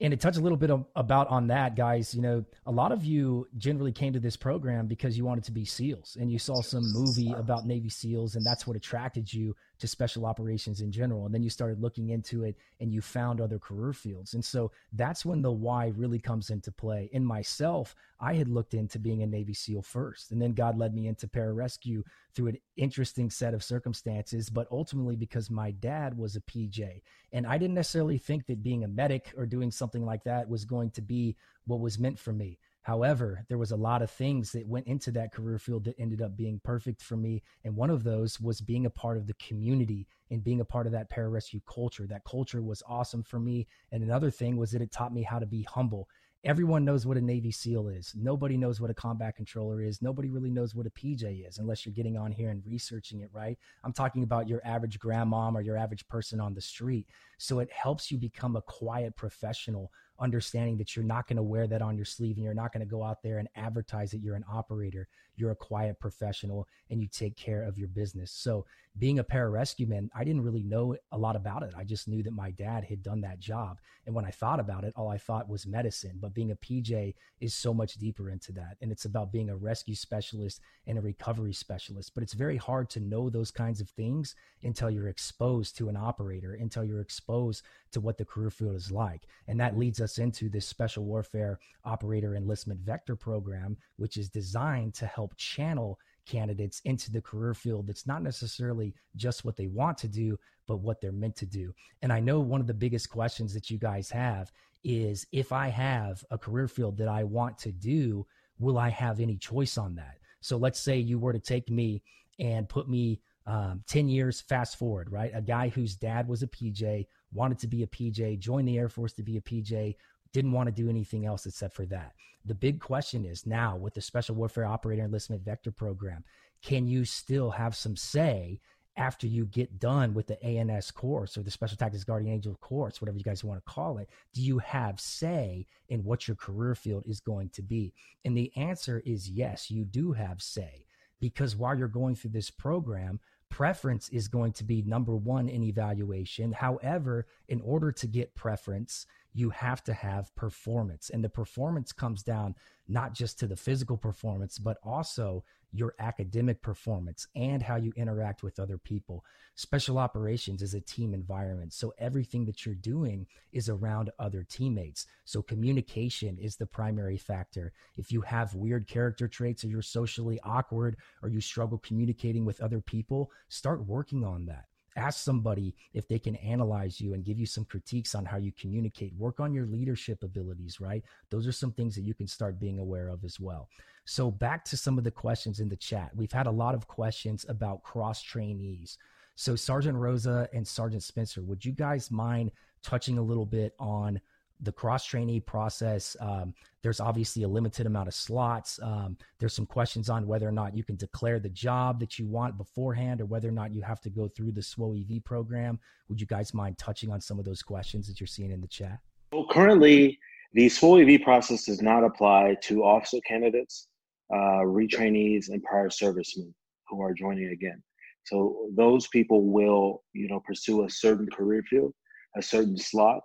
and to touch a little bit about on that guys you know a lot of you generally came to this program because you wanted to be seals and you saw some movie about navy seals and that's what attracted you to special operations in general and then you started looking into it and you found other career fields. And so that's when the why really comes into play. In myself i had looked into being a navy seal first and then god led me into pararescue through an interesting set of circumstances but ultimately because my dad was a pj and i didn't necessarily think that being a medic or doing something like that was going to be what was meant for me However, there was a lot of things that went into that career field that ended up being perfect for me. And one of those was being a part of the community and being a part of that pararescue culture. That culture was awesome for me. And another thing was that it taught me how to be humble. Everyone knows what a Navy SEAL is. Nobody knows what a combat controller is. Nobody really knows what a PJ is unless you're getting on here and researching it, right? I'm talking about your average grandmom or your average person on the street. So it helps you become a quiet professional understanding that you're not going to wear that on your sleeve and you're not going to go out there and advertise that you're an operator. You're a quiet professional and you take care of your business. So, being a pararescue man, I didn't really know a lot about it. I just knew that my dad had done that job. And when I thought about it, all I thought was medicine. But being a PJ is so much deeper into that. And it's about being a rescue specialist and a recovery specialist. But it's very hard to know those kinds of things until you're exposed to an operator, until you're exposed to what the career field is like. And that leads us into this special warfare operator enlistment vector program, which is designed to help channel candidates into the career field that's not necessarily just what they want to do, but what they're meant to do. And I know one of the biggest questions that you guys have is if I have a career field that I want to do, will I have any choice on that? So let's say you were to take me and put me um, 10 years fast forward, right? A guy whose dad was a PJ, wanted to be a PJ, joined the Air Force to be a PJ, didn't want to do anything else except for that. The big question is now with the Special Warfare Operator Enlistment Vector Program, can you still have some say after you get done with the A&S course or the Special Tactics Guardian Angel course, whatever you guys want to call it? Do you have say in what your career field is going to be? And the answer is yes, you do have say because while you're going through this program, preference is going to be number one in evaluation. However, in order to get preference, you have to have performance. And the performance comes down not just to the physical performance, but also your academic performance and how you interact with other people. Special operations is a team environment. So everything that you're doing is around other teammates. So communication is the primary factor. If you have weird character traits or you're socially awkward or you struggle communicating with other people, start working on that ask somebody if they can analyze you and give you some critiques on how you communicate. Work on your leadership abilities right? Those are some things that you can start being aware of as well. So back to some of the questions in the chat. We've had a lot of questions about cross trainees so sergeant rosa and sergeant spencer would you guys mind touching a little bit on the cross trainee process. Um, there's obviously a limited amount of slots. Um, there's some questions on whether or not you can declare the job that you want beforehand or whether or not you have to go through the SWO EV program. Would you guys mind touching on some of those questions that you're seeing in the chat? Well, currently, the SWO EV process does not apply to officer candidates, uh, retrainees, and prior servicemen who are joining again. So those people will, you know, pursue a certain career field, a certain slot,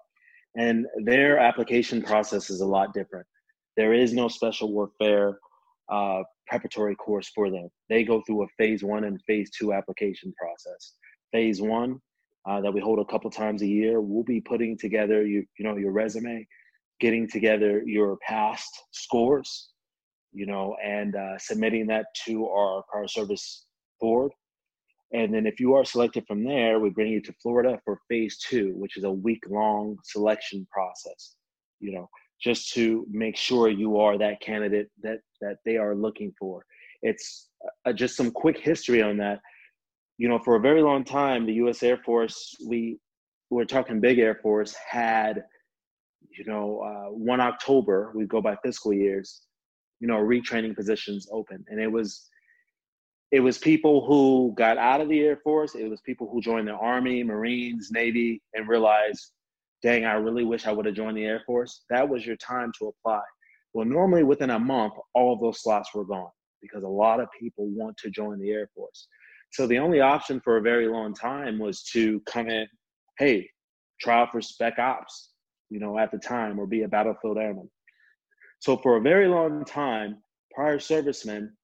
and their application process is a lot different. There is no special warfare uh, preparatory course for them. They go through a phase one and phase two application process. Phase one, uh, that we hold a couple times a year, we'll be putting together you, you know, your resume, getting together your past scores, you know, and uh, submitting that to our car service board and then if you are selected from there, we bring you to Florida for phase two, which is a week long selection process, you know, just to make sure you are that candidate that, that they are looking for. It's uh, just some quick history on that. You know, for a very long time, the U.S. Air Force, we we're talking big Air Force, had, you know, uh, one October, we go by fiscal years, you know, retraining positions open. And it was, it was people who got out of the Air Force. It was people who joined the Army, Marines, Navy, and realized, dang, I really wish I would have joined the Air Force. That was your time to apply. Well, normally within a month, all of those slots were gone because a lot of people want to join the Air Force. So the only option for a very long time was to come in, hey, try out for Spec Ops, you know, at the time, or be a battlefield airman. So for a very long time, prior servicemen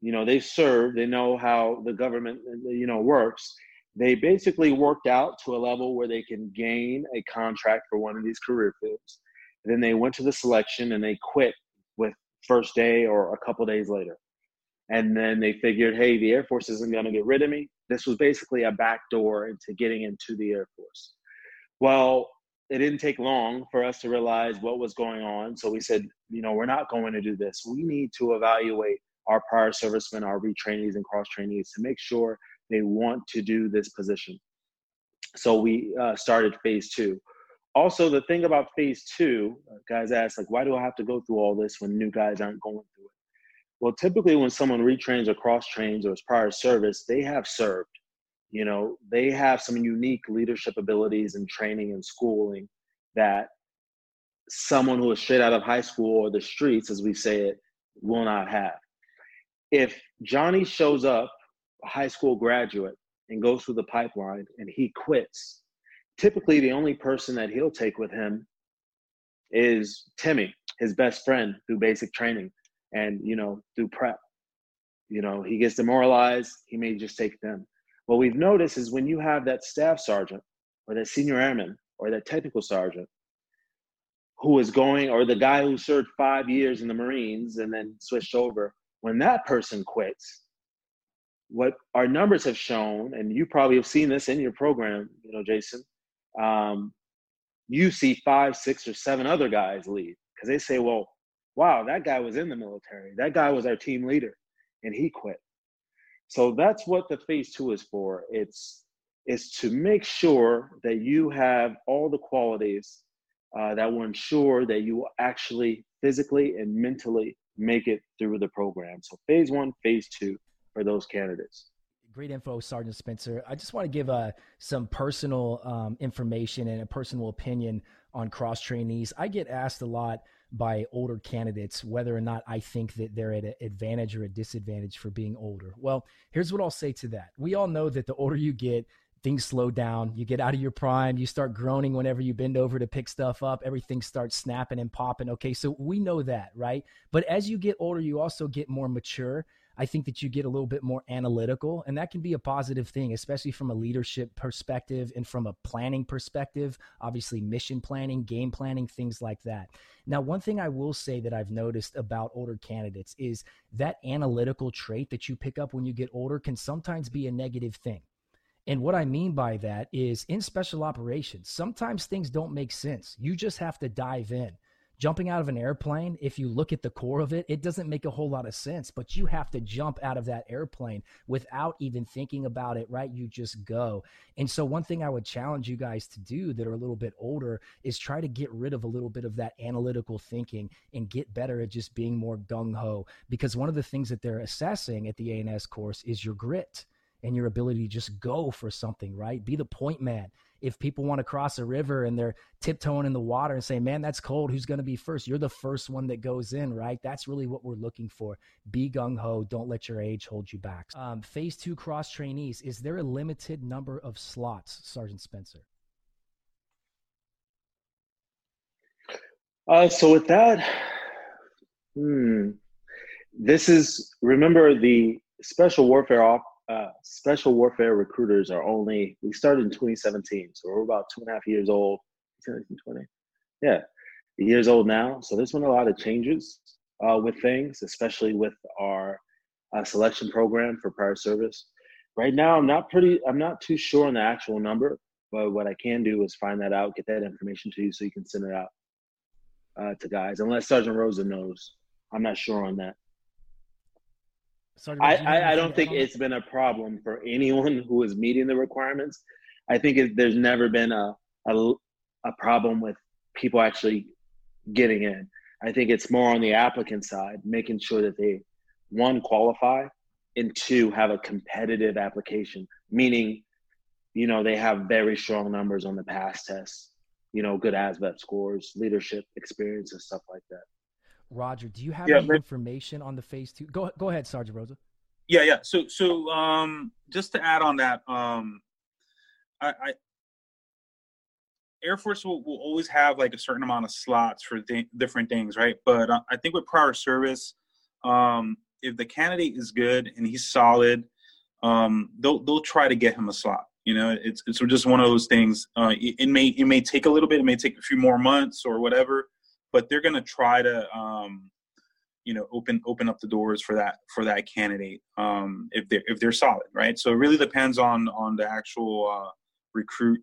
you know they serve they know how the government you know works. They basically worked out to a level where they can gain a contract for one of these career fields. Then they went to the selection and they quit with first day or a couple days later. And then they figured hey the air force isn't going to get rid of me. This was basically a back door into getting into the air force. Well it didn't take long for us to realize what was going on. So we said you know we're not going to do this. We need to evaluate our prior servicemen, our retrainees and cross trainees to make sure they want to do this position. So we uh, started phase two. Also, the thing about phase two, uh, guys ask, like, why do I have to go through all this when new guys aren't going through it? Well, typically when someone retrains or cross trains or is prior service, they have served. You know, they have some unique leadership abilities and training and schooling that someone who is straight out of high school or the streets, as we say it, will not have if Johnny shows up, a high school graduate, and goes through the pipeline and he quits, typically the only person that he'll take with him is Timmy, his best friend through basic training and, you know, through prep. You know, he gets demoralized, he may just take them. What we've noticed is when you have that staff sergeant or that senior airman or that technical sergeant who is going, or the guy who served five years in the Marines and then switched over, when that person quits, what our numbers have shown, and you probably have seen this in your program, you know, Jason, um, you see five, six, or seven other guys leave because they say, well, wow, that guy was in the military. That guy was our team leader, and he quit. So that's what the phase two is for. It's is to make sure that you have all the qualities uh, that will ensure that you will actually physically and mentally make it through the program. So phase one, phase two for those candidates. Great info, Sergeant Spencer. I just want to give uh, some personal um, information and a personal opinion on cross trainees. I get asked a lot by older candidates whether or not I think that they're at an advantage or a disadvantage for being older. Well, here's what I'll say to that. We all know that the older you get, things slow down. You get out of your prime. You start groaning whenever you bend over to pick stuff up. Everything starts snapping and popping. Okay, so we know that, right? But as you get older, you also get more mature. I think that you get a little bit more analytical, and that can be a positive thing, especially from a leadership perspective and from a planning perspective. Obviously, mission planning, game planning, things like that. Now, one thing I will say that I've noticed about older candidates is that analytical trait that you pick up when you get older can sometimes be a negative thing. And what I mean by that is in special operations, sometimes things don't make sense. You just have to dive in jumping out of an airplane, if you look at the core of it, it doesn't make a whole lot of sense, but you have to jump out of that airplane without even thinking about it, right? You just go. And so, one thing I would challenge you guys to do that are a little bit older is try to get rid of a little bit of that analytical thinking and get better at just being more gung ho. Because one of the things that they're assessing at the A&S course is your grit and your ability to just go for something, right? Be the point man if people want to cross a river and they're tiptoeing in the water and say, man, that's cold. Who's going to be first? You're the first one that goes in, right? That's really what we're looking for. Be gung ho. Don't let your age hold you back. Um, phase two cross trainees. Is there a limited number of slots, Sergeant Spencer? Uh, so with that, hmm, this is remember the special warfare off uh, special warfare recruiters are only we started in 2017 so we're about two and a half years old. 20, yeah years old now. So there's been a lot of changes uh, with things especially with our uh, selection program for prior service. Right now i'm not pretty i'm not too sure on the actual number but what i can do is find that out get that information to you so you can send it out uh, to guys unless sergeant rosa knows. I'm not sure on that I, I, I, don't think it's been a problem for anyone who is meeting the requirements. I think it, there's never been a, a, a problem with people actually getting in. I think it's more on the applicant side, making sure that they one qualify and two have a competitive application, meaning, you know, they have very strong numbers on the PAST test, you know, good ASVAB scores, leadership experience, and stuff like that. Roger, do you have yeah, any information on the phase two? Go go ahead, Sergeant Rosa. Yeah, yeah. So so um, just to add on that, um, I, I Air Force will, will always have like a certain amount of slots for th- different things, right? But uh, I think with prior service, um, if the candidate is good and he's solid, um, they'll they'll try to get him a slot. You know, it's it's just one of those things. Uh, it, it, may it may take a little bit, it may take a few more months or whatever, but they're going to try to um, you know open open up the doors for that for that candidate um, if they're if they're solid right? So it really depends on on the actual uh, recruit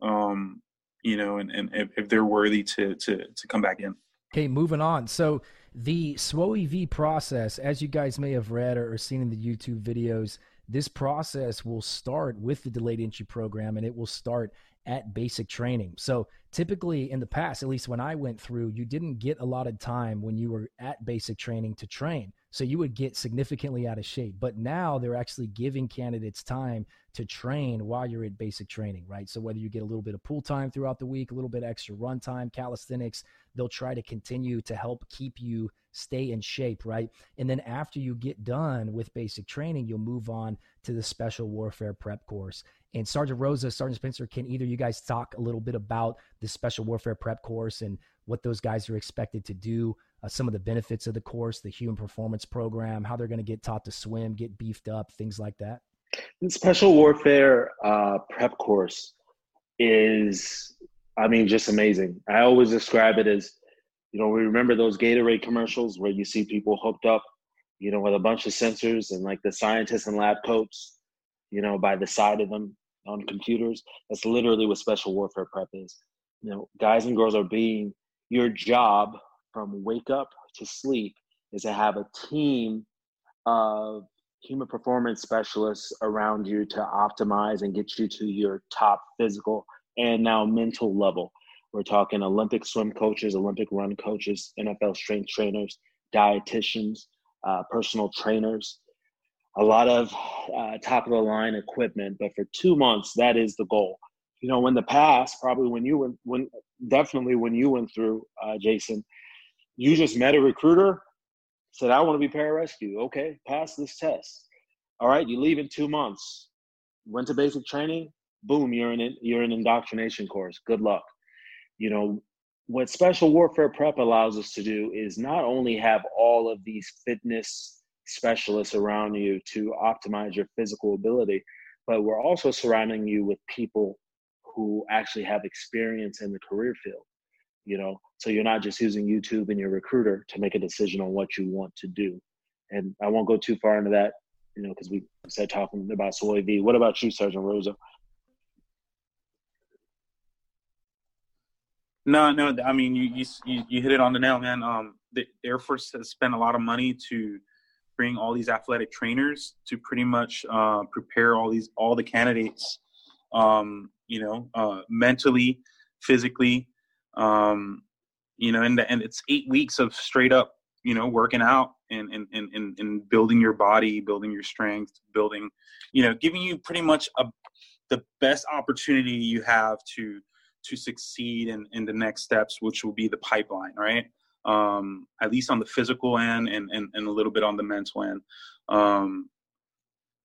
um, you know and, and if, if they're worthy to to to come back in. Okay moving on. So the SWOEV process as you guys may have read or seen in the youtube videos this process will start with the delayed entry program and it will start at basic training. So typically in the past, at least when I went through, you didn't get a lot of time when you were at basic training to train. So you would get significantly out of shape. But now they're actually giving candidates time to train while you're at basic training, right? So whether you get a little bit of pool time throughout the week, a little bit extra run time, calisthenics, they'll try to continue to help keep you stay in shape, right? And then after you get done with basic training, you'll move on to the special warfare prep course. And Sergeant Rosa, Sergeant Spencer, can either you guys talk a little bit about the special warfare prep course and what those guys are expected to do, uh, some of the benefits of the course, the human performance program, how they're going to get taught to swim, get beefed up, things like that? The special warfare uh, prep course is, I mean, just amazing. I always describe it as, you know, we remember those Gatorade commercials where you see people hooked up, you know, with a bunch of sensors and like the scientists and lab coats, you know, by the side of them on computers. That's literally what special warfare prep is. You know, guys and girls are being your job from wake up to sleep is to have a team of human performance specialists around you to optimize and get you to your top physical and now mental level. We're talking Olympic swim coaches, Olympic run coaches, NFL strength trainers, dietitians, uh, personal trainers, a lot of uh, top of the line equipment. But for two months, that is the goal. You know, in the past, probably when you went, when definitely when you went through, uh, Jason, you just met a recruiter, said, "I want to be pararescue." Okay, pass this test. All right, you leave in two months. Went to basic training. Boom, you're in you're in indoctrination course. Good luck. You know, what special warfare prep allows us to do is not only have all of these fitness specialists around you to optimize your physical ability, but we're also surrounding you with people who actually have experience in the career field. You know, so you're not just using YouTube and your recruiter to make a decision on what you want to do. And I won't go too far into that, you know, because we said talking about SWOEV. What about you, Sergeant Rosa? No, no. I mean, you you you hit it on the nail, man. Um, the Air Force has spent a lot of money to bring all these athletic trainers to pretty much uh, prepare all these all the candidates. Um, you know, uh, mentally, physically, um, you know, and and it's eight weeks of straight up, you know, working out and and and and building your body, building your strength, building, you know, giving you pretty much a the best opportunity you have to to succeed in, in the next steps, which will be the pipeline, right? Um, at least on the physical end and, and, and a little bit on the mental end. Um,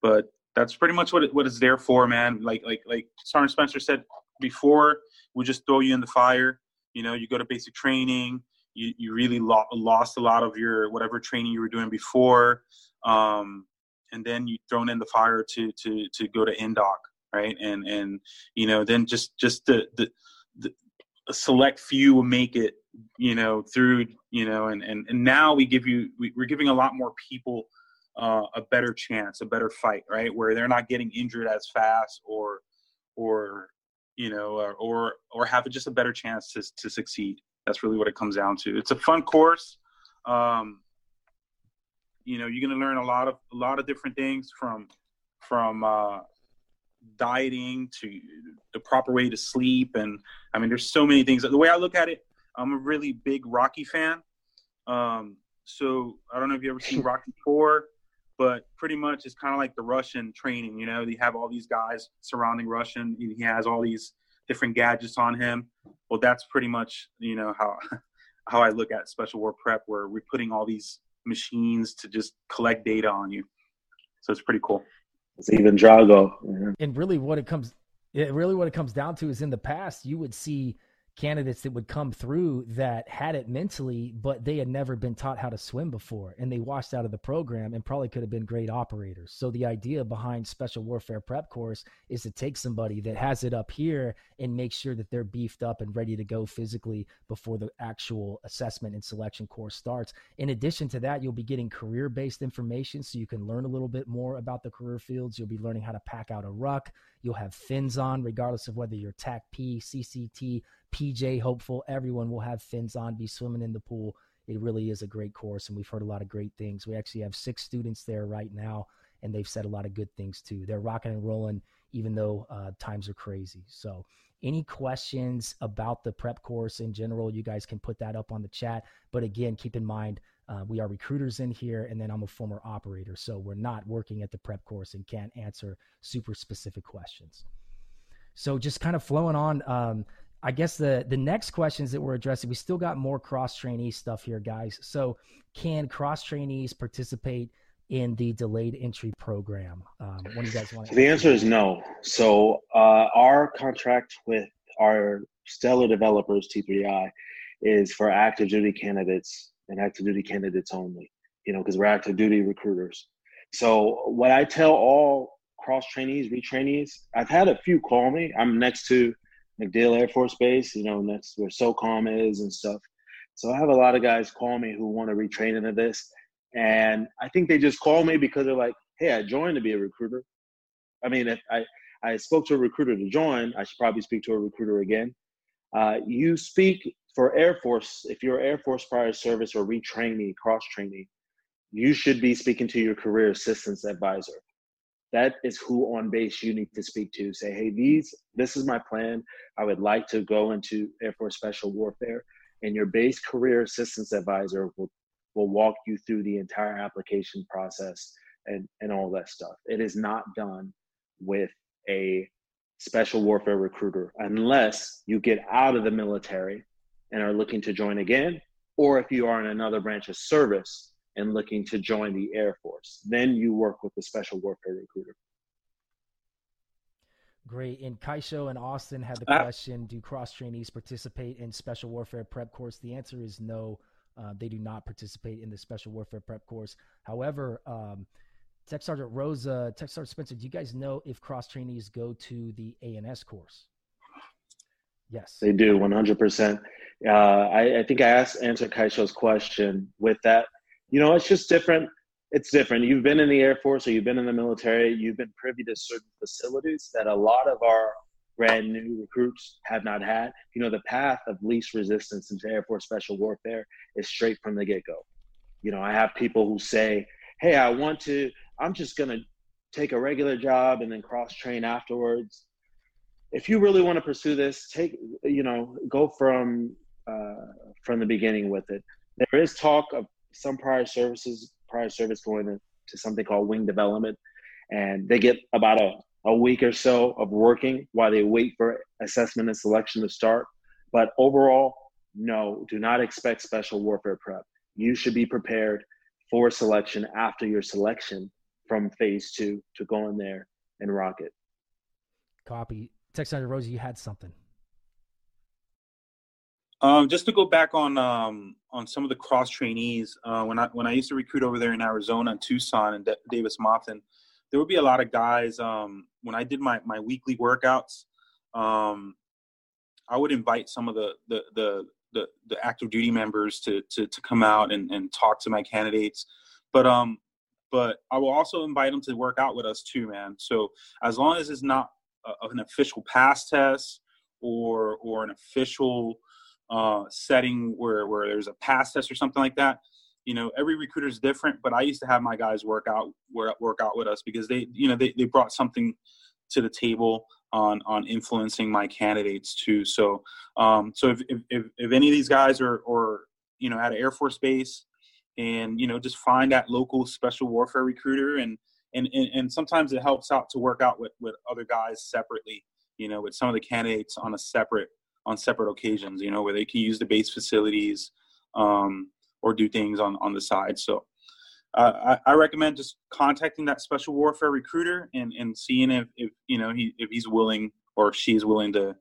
but that's pretty much what it, what it's there for, man. Like like like Sergeant Spencer said before, we just throw you in the fire. You know, you go to basic training. You you really lo- lost a lot of your whatever training you were doing before, um, and then you thrown in the fire to to to go to indoc right? And and you know then just just the the, the select few will make it you know through you know and and, and now we give you we, we're giving a lot more people uh, a better chance a better fight right? Where they're not getting injured as fast or or you know or or, or have just a better chance to, to succeed. That's really what it comes down to. It's a fun course. Um, you know you're going to learn a lot of a lot of different things from from uh, dieting to the proper way to sleep. And i mean there's so many things. The way i look at it i'm a really big rocky fan. Um, so i don't know if you ever seen rocky 4 but pretty much it's kind of like the russian training you know? They have all these guys surrounding russian he has all these different gadgets on him. Well that's pretty much you know how how i look at special war prep where we're putting all these machines to just collect data on you. So it's pretty cool. It's even Drago. And really, what it comes, it really what it comes down to is in the past, you would see candidates that would come through that had it mentally, but they had never been taught how to swim before and they washed out of the program and probably could have been great operators. So the idea behind special warfare prep course is to take somebody that has it up here and make sure that they're beefed up and ready to go physically before the actual assessment and selection course starts. In addition to that, you'll be getting career based information so you can learn a little bit more about the career fields. You'll be learning how to pack out a ruck. You'll have fins on, regardless of whether you're TAC P, CCT, PJ hopeful. Everyone will have fins on, be swimming in the pool. It really is a great course, and we've heard a lot of great things. We actually have six students there right now, and they've said a lot of good things too. They're rocking and rolling, even though uh, times are crazy. So, any questions about the prep course in general, you guys can put that up on the chat. But again, keep in mind, uh, we are recruiters in here, and then I'm a former operator. So we're not working at the prep course and can't answer super specific questions. So just kind of flowing on, um, I guess the the next questions that we're addressing, we still got more cross trainee stuff here, guys. So, can cross trainees participate in the delayed entry program? Um, what do you guys want? To the answer is no. So, uh, our contract with our stellar developers T3I is for active duty candidates and active duty candidates only. You know, because we're active duty recruiters. So, what I tell all cross trainees, retrainees, I've had a few call me. I'm next to MacDill Air Force Base, you know, next where SOCOM is and stuff. So I have a lot of guys call me who want to retrain into this. And I think they just call me because they're like, hey, I joined to be a recruiter. I mean, if I, I spoke to a recruiter to join, I should probably speak to a recruiter again. Uh, you speak for Air Force, if you're Air Force prior service or retraining, cross training, you should be speaking to your career assistance advisor that is who on base you need to speak to. Say, hey, these this is my plan. I would like to go into Air Force Special Warfare, and your base career assistance advisor will will walk you through the entire application process and and all that stuff. It is not done with a special warfare recruiter unless you get out of the military and are looking to join again, or if you are in another branch of service and looking to join the Air Force. Then you work with the special warfare recruiter. Great. And Kaisho and Austin had the uh, question Do cross trainees participate in special warfare prep course? The answer is no. Uh, they do not participate in the special warfare prep course. However, um, Tech Sergeant Rosa, Tech Sergeant Spencer, do you guys know if cross trainees go to the A&S course? Yes. They do, 100%. Uh, I, I, think I asked, answered Kaisho's question with that you know, it's just different. It's different. You've been in the Air Force or you've been in the military, you've been privy to certain facilities that a lot of our brand new recruits have not had. You know, the path of least resistance into Air Force Special Warfare is straight from the get go. You know, I have people who say, hey, I want to, I'm just going to take a regular job and then cross train afterwards. If you really want to pursue this, take, you know, go from, uh, from the beginning with it. There is talk of some prior services, prior service going to something called wing development, and they get about a a week or so of working while they wait for assessment and selection to start. But overall, no, do not expect special warfare prep. You should be prepared for selection after your selection from phase two to go in there and rock it. Copy. Text Sergeant Rosa, you had something. Um, just to go back on um, on some of the cross trainees, uh, when I when I used to recruit over there in Arizona, Tucson, and Davis Monthan, there would be a lot of guys um, when I did my my weekly workouts. Um, I would invite some of the the the the, the active duty members to, to to come out and, and talk to my candidates, but um but I will also invite them to work out with us too, man. So as long as it's not a, an official PAST test or or an official uh, setting where where there's a PAST test or something like that, you know every recruiter is different but i used to have my guys work out work out with us because they you know they, they brought something to the table on on influencing my candidates too. So um so if if, if any of these guys are or you know at an air force base and you know just find that local special warfare recruiter and and and, and sometimes it helps out to work out with with other guys separately you know with some of the candidates on a separate on separate occasions you know where they can use the base facilities um or do things on on the side. So uh, I, I, recommend just contacting that special warfare recruiter and, and seeing if, if you know he if he's willing or she's willing to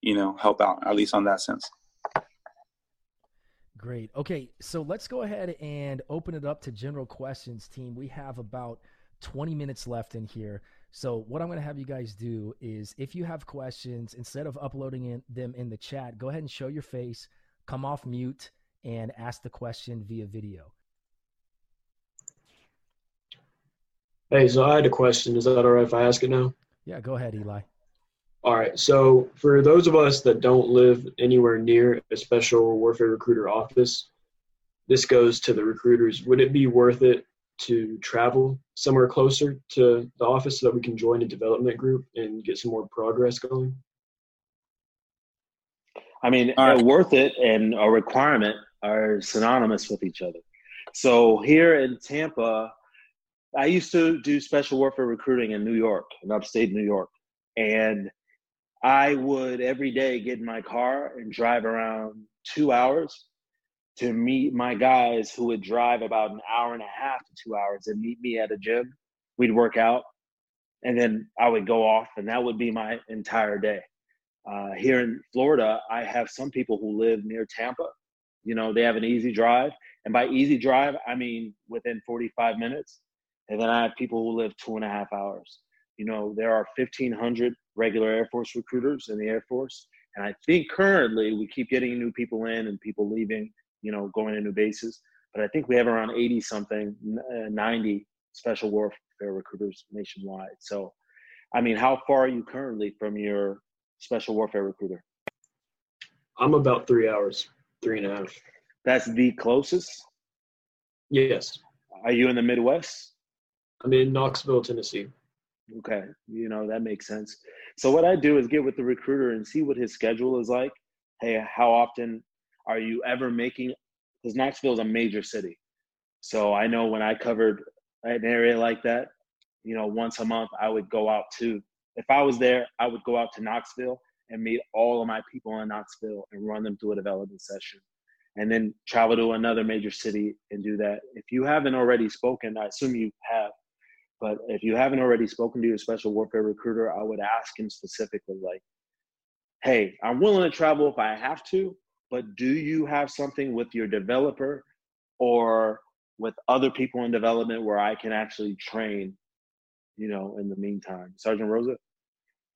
you know help out at least on that sense. Great. Okay, so let's go ahead and open it up to general questions, team. We have about 20 minutes left in here. So what I'm going to have you guys do is if you have questions, instead of uploading in, them in the chat, go ahead and show your face, come off mute, and ask the question via video. Hey, so I had a question. Is that all right if I ask it now? Yeah, go ahead, Eli. All right. So, for those of us that don't live anywhere near a special warfare recruiter office, this goes to the recruiters. Would it be worth it to travel somewhere closer to the office so that we can join a development group and get some more progress going? I mean, right. Uh, worth it and a requirement are synonymous with each other. So here in Tampa, I used to do special warfare recruiting in New York, in upstate New York. And I would every day get in my car and drive around two hours to meet my guys who would drive about an hour and a half to two hours and meet me at a gym. We'd work out and then I would go off, and that would be my entire day. Uh, here in Florida, I have some people who live near Tampa you know, they have an easy drive. And by easy drive, I mean within 45 minutes. And then I have people who live two and a half hours. You know, there are 1,500 regular Air Force recruiters in the Air Force. And I think currently we keep getting new people in and people leaving, you know, going to new bases. But I think we have around 80 something, uh, 90 special warfare recruiters nationwide. So, I mean, how far are you currently from your special warfare recruiter? I'm about three hours. Three and a half. That's the closest? Yes. Are you in the Midwest? I'm in Knoxville, Tennessee. Okay. You know, that makes sense. So what I do is get with the recruiter and see what his schedule is like. Hey, how often are you ever making because Knoxville is a major city. So I know when I covered an area like that, you know, once a month I would go out to if I was there, I would go out to Knoxville and meet all of my people in Knoxville and run them through a development session. And then travel to another major city and do that. If you haven't already spoken, I assume you have, but if you haven't already spoken to your special warfare recruiter, I would ask him specifically, like, hey, I'm willing to travel if I have to, but do you have something with your developer or with other people in development where I can actually train, you know, in the meantime? Sergeant Rosa?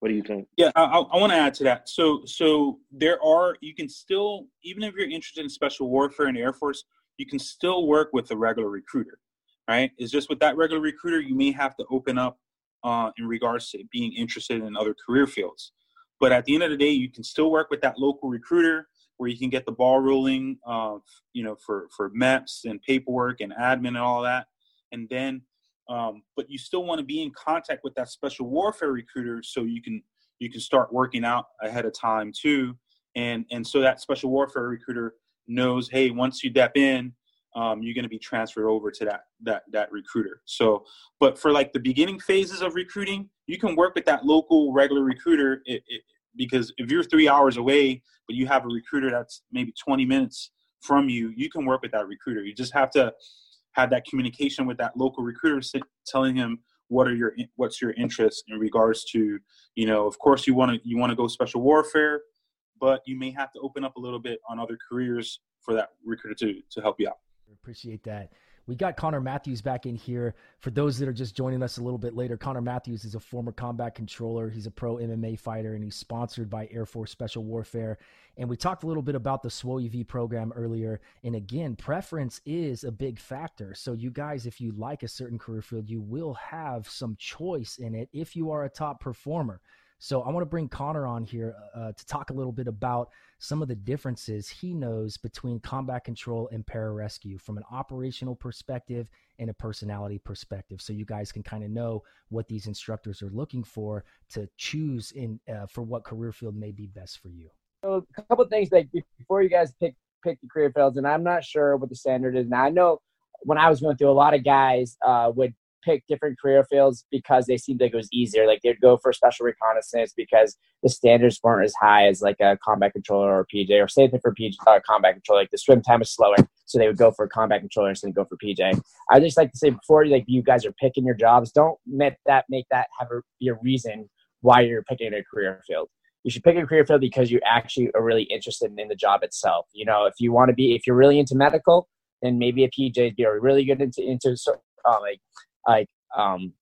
What do you think? Yeah, I, I want to add to that. So, so there are you can still even if you're interested in special warfare and Air Force, you can still work with a regular recruiter, right? It's just with that regular recruiter, you may have to open up uh, in regards to being interested in other career fields. but at the end of the day, you can still work with that local recruiter where you can get the ball rolling, uh, you know, for for MEPS and paperwork and admin and all that, and then, um, but you still want to be in contact with that special warfare recruiter so you can you can start working out ahead of time too, and and so that special warfare recruiter knows, hey, once you dep in, um, you're going to be transferred over to that that that recruiter. So, but for like the beginning phases of recruiting, you can work with that local regular recruiter it, it, because if you're three hours away, but you have a recruiter that's maybe 20 minutes from you, you can work with that recruiter. You just have to have that communication with that local recruiter, telling him what are your what's your interest in regards to you know of course you want to you want to go special warfare but you may have to open up a little bit on other careers for that recruiter to to help you out Appreciate that. We got Connor Matthews back in here. For those that are just joining us a little bit later, Connor Matthews is a former combat controller. He's a pro MMA fighter and he's sponsored by Air Force Special Warfare. And we talked a little bit about the SWOEV program earlier. And again, preference is a big factor. So, you guys, if you like a certain career field, you will have some choice in it if you are a top performer. So I want to bring Connor on here uh, to talk a little bit about some of the differences he knows between combat control and pararescue from an operational perspective and a personality perspective. So you guys can kind of know what these instructors are looking for to choose in uh, for what career field may be best for you. So a couple things like before you guys pick pick the career fields, and I'm not sure what the standard is now. I know when I was going through, a lot of guys uh, would pick different career fields because they seemed like it was easier. Like they'd go for special reconnaissance because the standards weren't as high as like a combat controller or PJ, or same thing for PJ, uh, combat controller. Like the swim time was slower, so they would go for combat controller instead of go for PJ. I just like to say before like you guys are picking your jobs, don't make that make that have a, be a reason why you're picking a career field. You should pick a career field because you actually are really interested in the job itself. You know, if you want to be, if you're really into medical, then maybe a PJ is be a really good into into uh, like like um,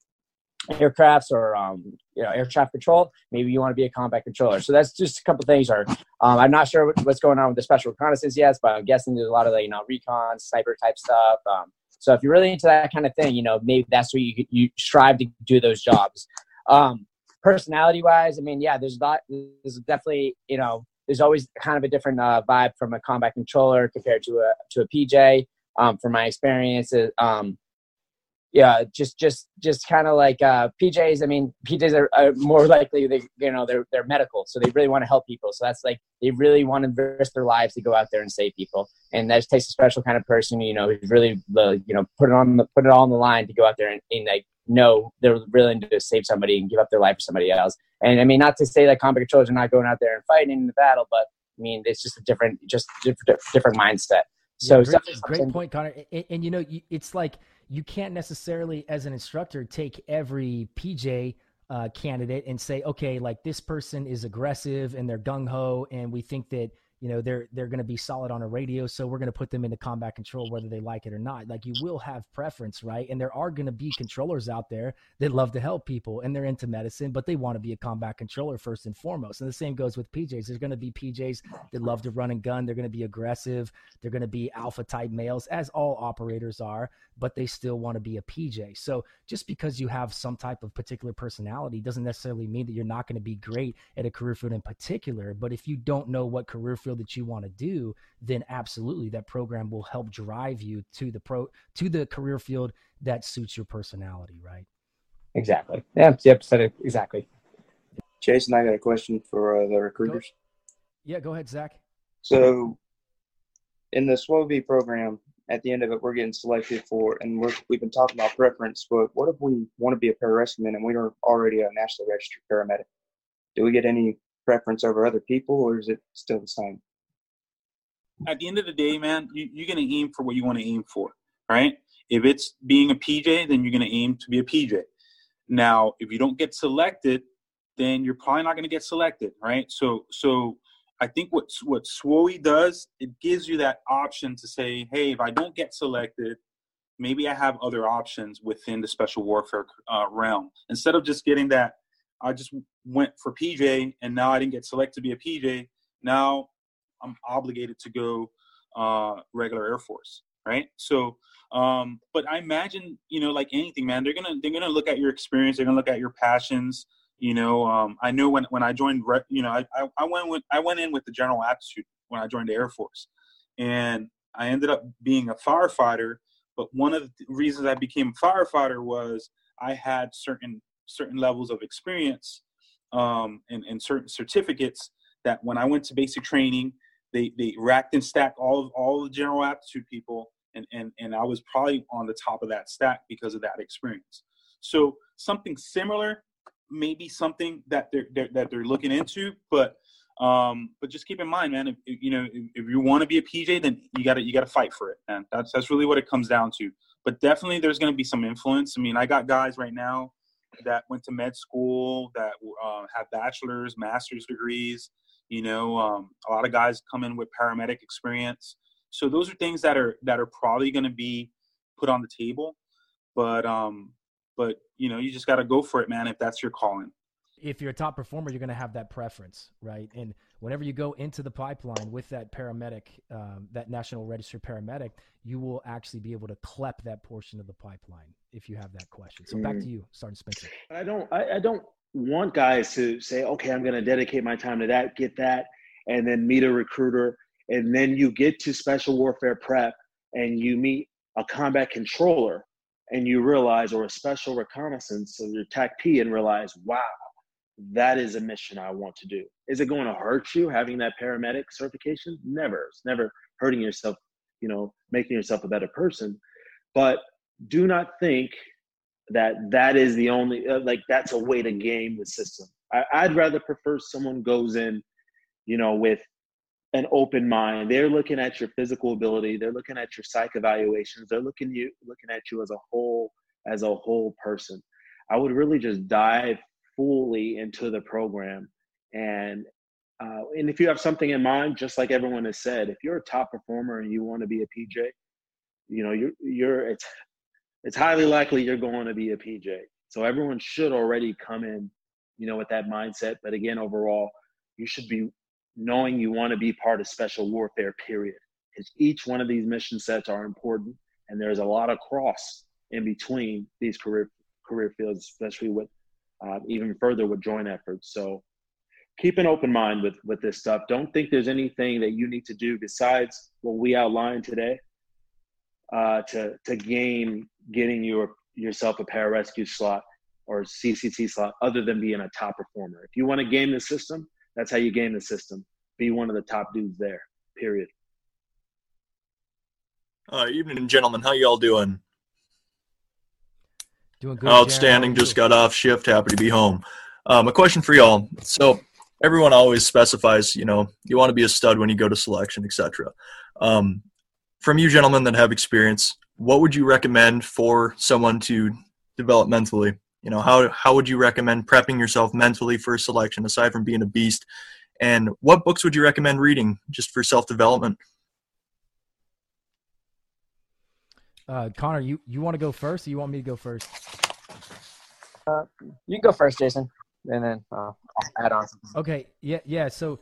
aircrafts or um, you know air traffic control maybe you want to be a combat controller. So that's just a couple things are um, i'm not sure what's going on with the special reconnaissance yet but i'm guessing there's a lot of the you know recon sniper type stuff um, so if you're really into that kind of thing you know maybe that's where you, you strive to do those jobs. Um, personality wise i mean yeah there's a lot there's definitely you know there's always kind of a different uh, vibe from a combat controller compared to a to a pj um, from my experiences um, yeah, just just just kind of like uh, PJs. I mean, PJs are, are, more likely they you know they're they're medical, so they really want to help people. So that's like they really want to risk their lives to go out there and save people, and that takes a special kind of person, you know, who's really you know put it on the put it all on the line to go out there and, and like know they're willing to save somebody and give up their life for somebody else. And I mean, not to say that combat controllers are not going out there and fighting in the battle, but I mean, it's just a different, just different mindset. So yeah, great, great point, Connor. And, and you know, it's like you can't necessarily, as an instructor, take every PJ uh, candidate and say, okay, like this person is aggressive and they're gung ho, and we think that you know they're they're going to be solid on a radio so we're going to put them into combat control whether they like it or not. Like you will have preference right? And there are going to be controllers out there that love to help people and they're into medicine but they want to be a combat controller first and foremost. And the same goes with pjs there's going to be pjs that love to run and gun. They're going to be aggressive. They're going to be alpha type males as all operators are but they still want to be a pj so just because you have some type of particular personality doesn't necessarily mean that you're not going to be great at a career field in particular but if you don't know what career field that you want to do, then absolutely that program will help drive you to the pro to the career field that suits your personality, right? Exactly. Yeah. Yep. Said it exactly. Jason, I got a question for uh, the recruiters. Go, yeah, go ahead, Zach. So, in the SWOV program, at the end of it, we're getting selected for, and we have been talking about preference, but what if we want to be a pararescueman and we are already a nationally registered paramedic? Do we get any preference over other people, or is it still the same? At the end of the day, man, you, you're going to aim for what you want to aim for, right? If it's being a PJ, then you're going to aim to be a PJ. Now, if you don't get selected, then you're probably not going to get selected, right? So, so I think what what SWOE does, it gives you that option to say, hey, if I don't get selected, maybe I have other options within the special warfare uh, realm instead of just getting that I just went for PJ and now I didn't get selected to be a PJ. Now I'm obligated to go uh, regular Air Force, right? So, um, but I imagine, you know, like anything, man, they're gonna they're gonna look at your experience, they're gonna look at your passions, You know, um, I knew when when I joined, you know, I, I, went with I went in with the general aptitude when I joined the Air Force, and I ended up being a firefighter. But one of the reasons I became a firefighter was I had certain certain levels of experience um, and, and certain certificates that when I went to basic training, they, they racked and stacked all of all the general aptitude people, and, and, and I was probably on the top of that stack because of that experience. So something similar, maybe something that they're, they're that they're looking into, but um, but just keep in mind, man, if, you know if, if you want to be a PJ, then you got to you got to fight for it, man. That's that's really what it comes down to. But definitely, there's going to be some influence. I mean, I got guys right now that went to med school that uh, have bachelor's, master's degrees. You know, um, a lot of guys come in with paramedic experience. So those are things that are that are probably going to be put on the table. But um, but you know, you just got to go for it, man. If that's your calling if you're a top performer, you're going to have that preference, right? And whenever you go into the pipeline with that paramedic, um, that national registered paramedic, you will actually be able to clep that portion of the pipeline if you have that question. So mm. back to you, Sergeant Spencer. I don't, I, I don't want guys to say, okay, I'm going to dedicate my time to that, get that, and then meet a recruiter, and then you get to special warfare prep and you meet a combat controller and you realize, or a special reconnaissance, or your TACP, and realize, wow, that is a mission I want to do. Is it going to hurt you having that paramedic certification? Never. It's never hurting yourself, you know, making yourself a better person. But do not think that that is the only, uh, like, that's a way to game the system. I, I'd rather prefer someone goes in, you know, with an open mind. They're looking at your physical ability. They're looking at your psych evaluations. They're looking you looking at you as a whole as a whole person. I would really just dive fully into the program. And uh, and if you have something in mind, just like everyone has said, if you're a top performer and you want to be a PJ, you know you're you're it's it's highly likely you're going to be a PJ. So everyone should already come in, you know, with that mindset. But again, overall, you should be knowing you want to be part of special warfare. Period. Because each one of these mission sets are important, and there's a lot of cross in between these career career fields, especially with uh, even further with joint efforts. So keep an open mind with with this stuff. Don't think there's anything that you need to do besides what we outlined today uh, to to gain getting your yourself a pararescue slot or CCT slot other than being a top performer. If you want to game the system, that's how you game the system. Be one of the top dudes there. Period. Uh, evening, gentlemen. How y'all doing? Doing good. Outstanding. Just got off shift. Happy to be home. Um, a question for y'all. So everyone always specifies, you know, you want to be a stud when you go to selection, etc. Um, from you gentlemen that have experience, what would you recommend for someone to develop mentally? You know, how how would you recommend prepping yourself mentally for a selection aside from being a beast? And what books would you recommend reading just for self development? Uh, Connor, you, you want to go first or you want me to go first? Uh, you can go first, Jason, and then uh, I'll add on. Something. Okay. Yeah. Yeah. So,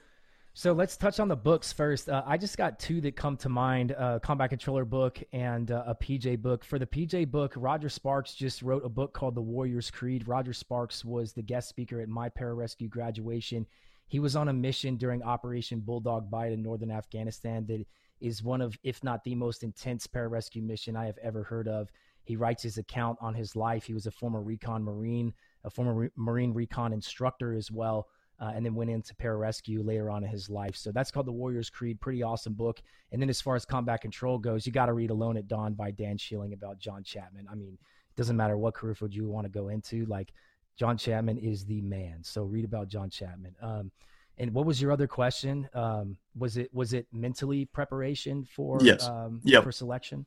so let's touch on the books first. Uh, I just got two that come to mind: a Combat Controller book and uh, a PJ book. For the PJ book, Roger Sparks just wrote a book called The Warrior's Creed. Roger Sparks was the guest speaker at my pararescue graduation. He was on a mission during Operation Bulldog Bite in northern Afghanistan that is one of, if not the most intense pararescue mission I have ever heard of. He writes his account on his life. He was a former recon Marine, a former re- Marine recon instructor as well, uh, and then went into pararescue later on in his life. So that's called The Warrior's Creed. Pretty awesome book. And then as far as combat control goes, you got to read Alone at Dawn by Dan Schilling about John Chapman. I mean, it doesn't matter what career field you want to go into. Like, John Chapman is the man. So read about John Chapman. Um, and what was your other question? Um, was it was it mentally preparation for yes. um, yep. for selection?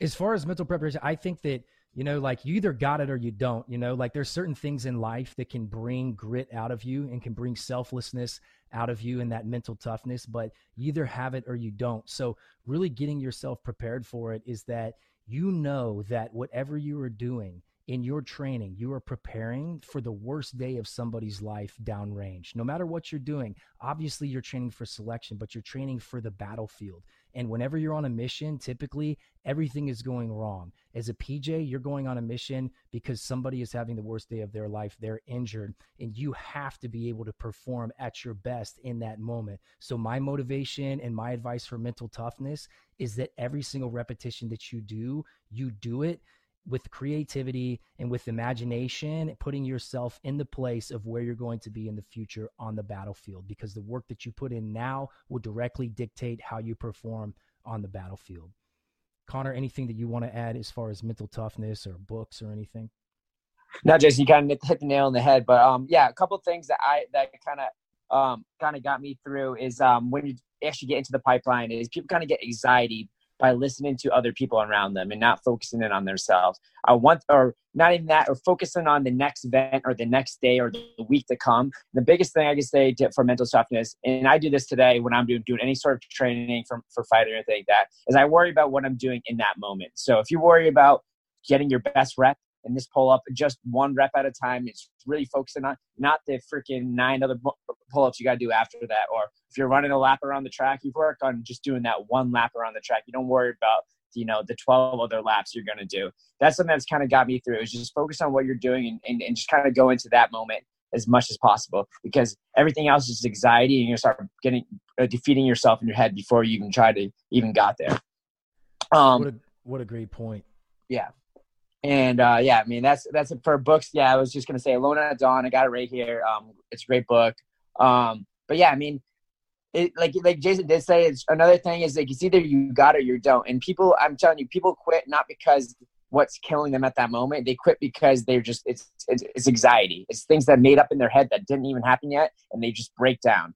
As far as mental preparation, I think that you know, like you either got it or you don't. You know, like there's certain things in life that can bring grit out of you and can bring selflessness out of you and that mental toughness, but you either have it or you don't. So really getting yourself prepared for it is that you know that whatever you are doing in your training, you are preparing for the worst day of somebody's life downrange. No matter what you're doing, obviously you're training for selection, but you're training for the battlefield. And whenever you're on a mission, typically everything is going wrong. As a PJ, you're going on a mission because somebody is having the worst day of their life. They're injured, and you have to be able to perform at your best in that moment. So, my motivation and my advice for mental toughness is that every single repetition that you do, you do it with creativity and with imagination, putting yourself in the place of where you're going to be in the future on the battlefield, because the work that you put in now will directly dictate how you perform on the battlefield. Connor, anything that you want to add as far as mental toughness or books or anything? No, Jason, you kind of hit the nail on the head. But um, yeah, a couple things that I that kind of um kind of got me through is um when you actually get into the pipeline is people kind of get anxiety by listening to other people around them and not focusing in on themselves. I want, or not even that, or focusing on the next event or the next day or the week to come. The biggest thing I can say to, for mental toughness, and I do this today when I'm doing, doing any sort of training for, for fight or anything like that, is I worry about what I'm doing in that moment. So if you worry about getting your best rep in this pull up just one rep at a time. It's really focusing on not the freaking nine other pull ups you got to do after that. Or if you're running a lap around the track, you work on just doing that one lap around the track. You don't worry about you know the 12 other laps you're going to do that's something that's kind of got me through is just focus on what you're doing and, and, and just kind of go into that moment as much as possible because everything else is anxiety and you start getting uh, defeating yourself in your head before you even try to even got there um what a, what a great point yeah and uh, yeah, I mean that's that's it for books. Yeah, I was just gonna say Alone at Dawn. I got it right here. Um, it's a great book. Um, but yeah, I mean, it, like like Jason did say, it's another thing is like it's either you got it or you don't. And people, I'm telling you, people quit not because what's killing them at that moment. They quit because they're just it's, it's it's anxiety. It's things that made up in their head that didn't even happen yet, and they just break down.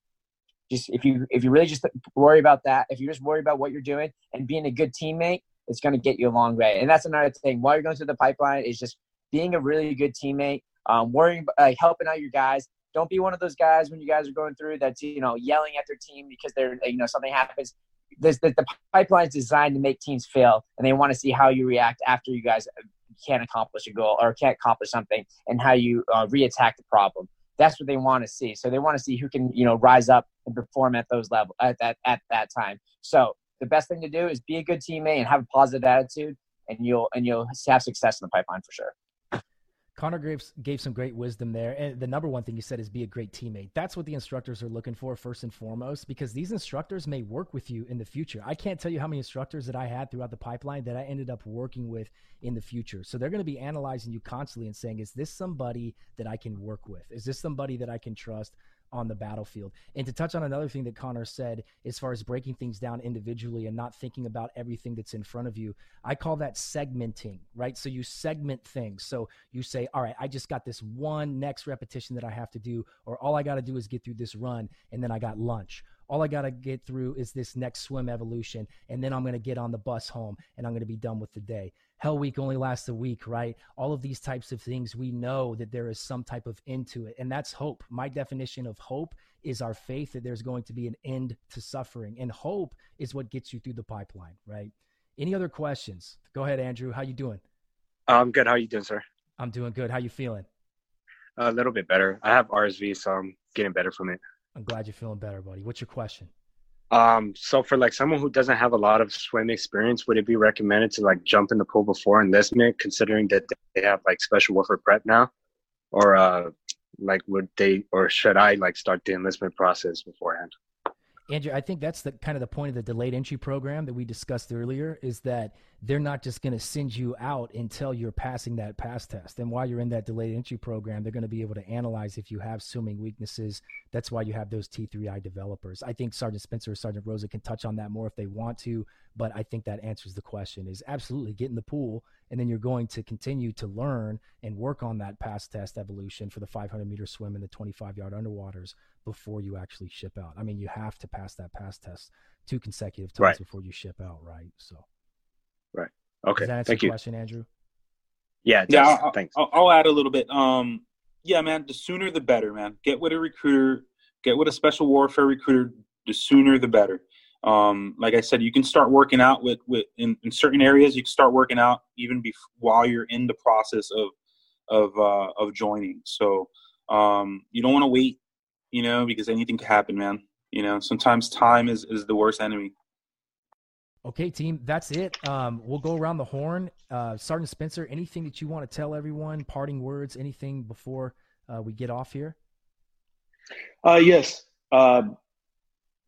Just if you if you really just worry about that, if you just worry about what you're doing and being a good teammate it's going to get you a long way. And that's another thing. While you're going through the pipeline, is just being a really good teammate, um, worrying, like helping out your guys. Don't be one of those guys when you guys are going through that's you know yelling at their team because they're you know something happens. This, the, the pipeline is designed to make teams fail, and they want to see how you react after you guys can't accomplish a goal or can't accomplish something, and how you uh, reattack the problem. That's what they want to see. So they want to see who can you know rise up and perform at those level at that at that time. So the best thing to do is be a good teammate and have a positive attitude, and you'll and you'll have success in the pipeline for sure. Connor Graves gave some great wisdom there. And the number one thing you said is be a great teammate. That's what the instructors are looking for first and foremost, because these instructors may work with you in the future. I can't tell you how many instructors that I had throughout the pipeline that I ended up working with in the future. So they're going to be analyzing you constantly and saying, is this somebody that I can work with? Is this somebody that I can trust? On the battlefield. And to touch on another thing that Connor said, as far as breaking things down individually and not thinking about everything that's in front of you, I call that segmenting, right? So you segment things. So you say, all right, I just got this one next repetition that I have to do, or all I got to do is get through this run, and then I got lunch all I got to get through is this next swim evolution, and then I'm going to get on the bus home and I'm going to be done with the day. Hell Week only lasts a week, right? All of these types of things, we know that there is some type of end to it. And that's hope. My definition of hope is our faith that there's going to be an end to suffering. And hope is what gets you through the pipeline, right? Any other questions? Go ahead, Andrew. How you doing? I'm good. How you doing, sir? I'm doing good. How you feeling? A little bit better. I have RSV, so I'm getting better from it. I'm glad you're feeling better, buddy. What's your question? Um, so for like someone who doesn't have a lot of swim experience, would it be recommended to like jump in the pool before enlistment, considering that they have like special warfare prep now, or uh, like would they or should I like start the enlistment process beforehand? Andrew, I think that's the kind of the point of the delayed entry program that we discussed earlier is that they're not just going to send you out until you're passing that pass test. And while you're in that delayed entry program, they're going to be able to analyze if you have swimming weaknesses. That's why you have those T3I developers. I think Sergeant Spencer or Sergeant Rosa can touch on that more if they want to, but I think that answers the question is absolutely get in the pool and then you're going to continue to learn and work on that pass test evolution for the 500 meter swim and the 25 yard underwaters before you actually ship out. I mean, you have to pass that pass test two consecutive times right. before you ship out, right? So, right. Okay. Does that answer Thank your you. question, Andrew? Yeah. Yeah. I'll, Thanks. I'll, I'll add a little bit. Um, yeah, man. The sooner the better, man. Get with a recruiter. Get with a special warfare recruiter. The sooner the better. um, like I said, you can start working out with with in, in certain areas. You can start working out even bef- while you're in the process of of uh, of joining. So um, you don't want to wait, you know, because anything can happen, man. You know, sometimes time is is the worst enemy. Okay, team, that's it. Um, we'll go around the horn. Uh, Sergeant Spencer, anything that you want to tell everyone? Parting words? Anything before uh, we get off here? Uh, yes. Uh,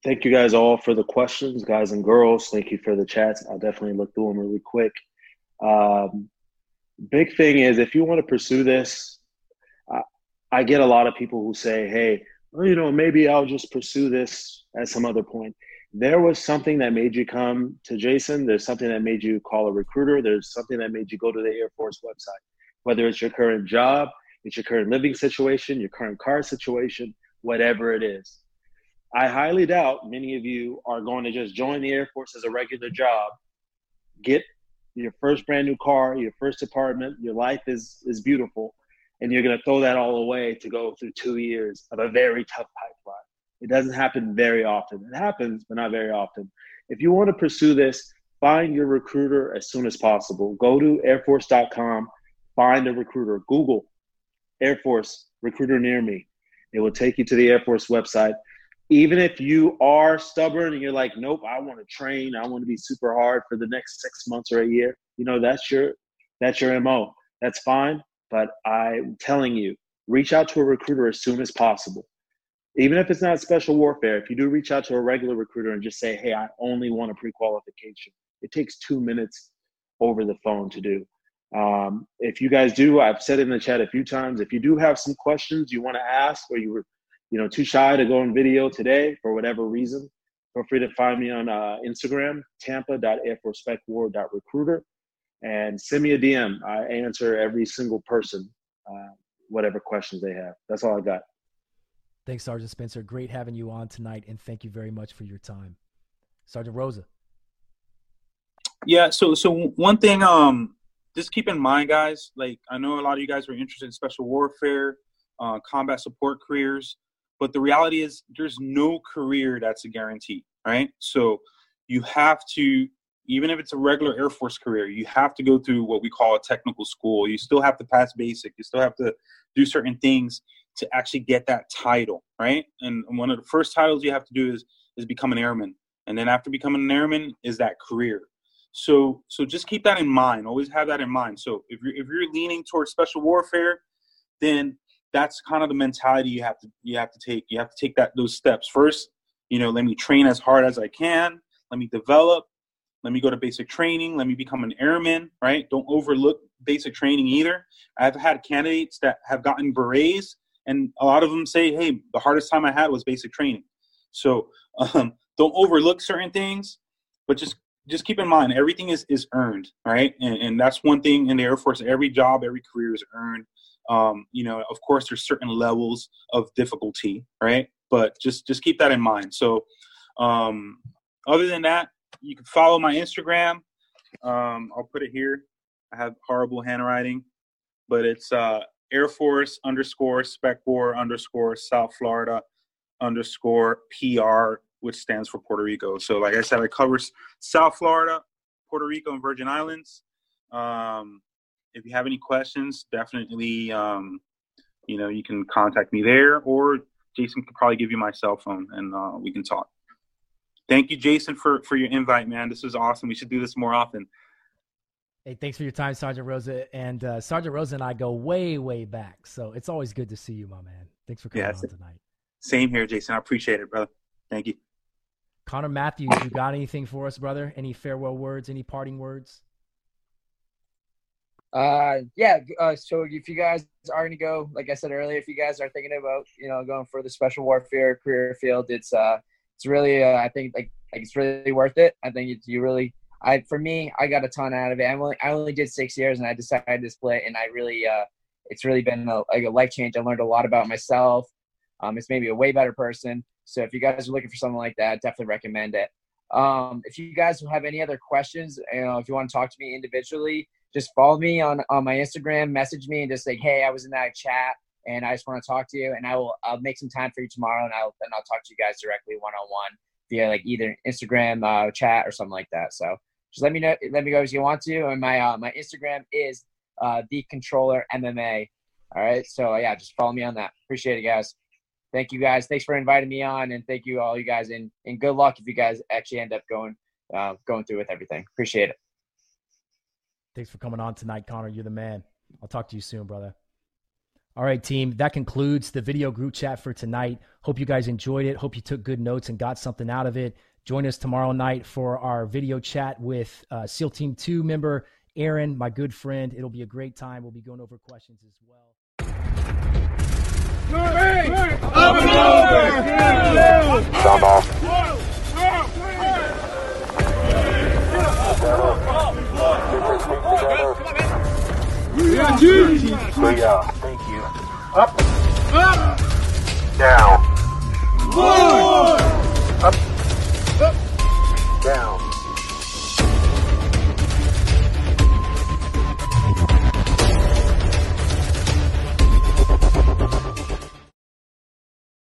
thank you guys all for the questions, guys and girls. Thank you for the chats. I'll definitely look through them really quick. Um, big thing is if you want to pursue this, I, I get a lot of people who say, hey, well, you know, maybe I'll just pursue this at some other point. There was something that made you come to Jason. There's something that made you call a recruiter. There's something that made you go to the Air Force website, whether it's your current job, it's your current living situation, your current car situation, whatever it is. I highly doubt many of you are going to just join the Air Force as a regular job, get your first brand new car, your first apartment, your life is is beautiful, and you're going to throw that all away to go through two years of a very tough pipeline. It doesn't happen very often. It happens, but not very often. If you want to pursue this, find your recruiter as soon as possible. Go to airforce.com, find a recruiter. Google Air Force recruiter near me. It will take you to the Air Force website. Even if you are stubborn and you're like, nope, I want to train, I want to be super hard for the next six months or a year, you know, that's your that's your MO. That's fine. But I'm telling you, reach out to a recruiter as soon as possible. Even if it's not special warfare, if you do reach out to a regular recruiter and just say, hey, I only want a pre qualification, it takes two minutes over the phone to do. Um, if you guys do, I've said it in the chat a few times. If you do have some questions you want to ask, or you were, you know, too shy to go on video today for whatever reason, feel free to find me on uh, Instagram, tampa.airforcespecwar.recruiter, and send me a DM. I answer every single person, uh, whatever questions they have. That's all I got. Thanks, Sergeant Spencer. Great having you on tonight, and thank you very much for your time, Sergeant Rosa. Yeah. So, so one thing, um, just keep in mind, guys. Like I know a lot of you guys are interested in special warfare, uh, combat support careers, but the reality is there's no career that's a guarantee, right? So you have to, even if it's a regular Air Force career, you have to go through what we call a technical school. You still have to pass basic. You still have to do certain things to actually get that title, right? And one of the first titles you have to do is is become an airman, and then after becoming an airman is that career. So so just keep that in mind. Always have that in mind. So if you're if you're leaning towards special warfare, then that's kind of the mentality you have to you have to take. You have to take that those steps first. You know, let me train as hard as I can. Let me develop. Let me go to basic training. Let me become an airman. Right? Don't overlook basic training either. I've had candidates that have gotten berets, and a lot of them say, "Hey, the hardest time I had was basic training." So um, don't overlook certain things, but just just keep in mind everything is is earned right? And, and that's one thing in the air force. Every job every career is earned. Um, you know of course there's certain levels of difficulty right? But just just keep that in mind. So um, other than that you can follow my instagram. Um, i'll put it here. I have horrible handwriting but it's uh, air force underscore spec war underscore south florida underscore pr which stands for Puerto Rico. So, like I said, I cover South Florida, Puerto Rico, and Virgin Islands. Um, if you have any questions, definitely, um, you know, you can contact me there, or Jason could probably give you my cell phone, and uh, we can talk. Thank you, Jason, for for your invite, man. This was awesome. We should do this more often. Hey, thanks for your time, Sergeant Rosa. And uh, Sergeant Rosa and I go way, way back. So it's always good to see you, my man. Thanks for coming yeah, on tonight. Same here, Jason. I appreciate it, brother. Thank you. Connor Matthews, you got anything for us, brother? Any farewell words? Any parting words? Uh, yeah. Uh, so if you guys are gonna go, like I said earlier, if you guys are thinking about, you know, going for the special warfare career field, it's uh, it's really, uh, I think, like, like it's really worth it. I think it's you really. I for me, I got a ton out of it. I only I only did six years, and I decided to split, and I really, uh, it's really been a, like a life change. I learned a lot about myself. Um, it's made me a way better person. So if you guys are looking for something like that, definitely recommend it. Um, if you guys have any other questions, you know, if you want to talk to me individually, just follow me on, on my Instagram, message me and just say, Hey, I was in that chat and I just want to talk to you and I will, I'll make some time for you tomorrow and I'll, and I'll talk to you guys directly one-on-one via like either Instagram uh, chat or something like that. So just let me know. Let me know if you want to. And my uh, my Instagram is uh, the controller MMA. All right. So yeah, just follow me on that. Appreciate it, guys. Thank you guys. Thanks for inviting me on, and thank you all you guys. And and good luck if you guys actually end up going uh, going through with everything. Appreciate it. Thanks for coming on tonight, Connor. You're the man. I'll talk to you soon, brother. All right, team. That concludes the video group chat for tonight. Hope you guys enjoyed it. Hope you took good notes and got something out of it. Join us tomorrow night for our video chat with uh, SEAL Team 2 member Aaron, my good friend. It'll be a great time. We'll be going over questions as well. Thank you. Up. Up. Down. Up down.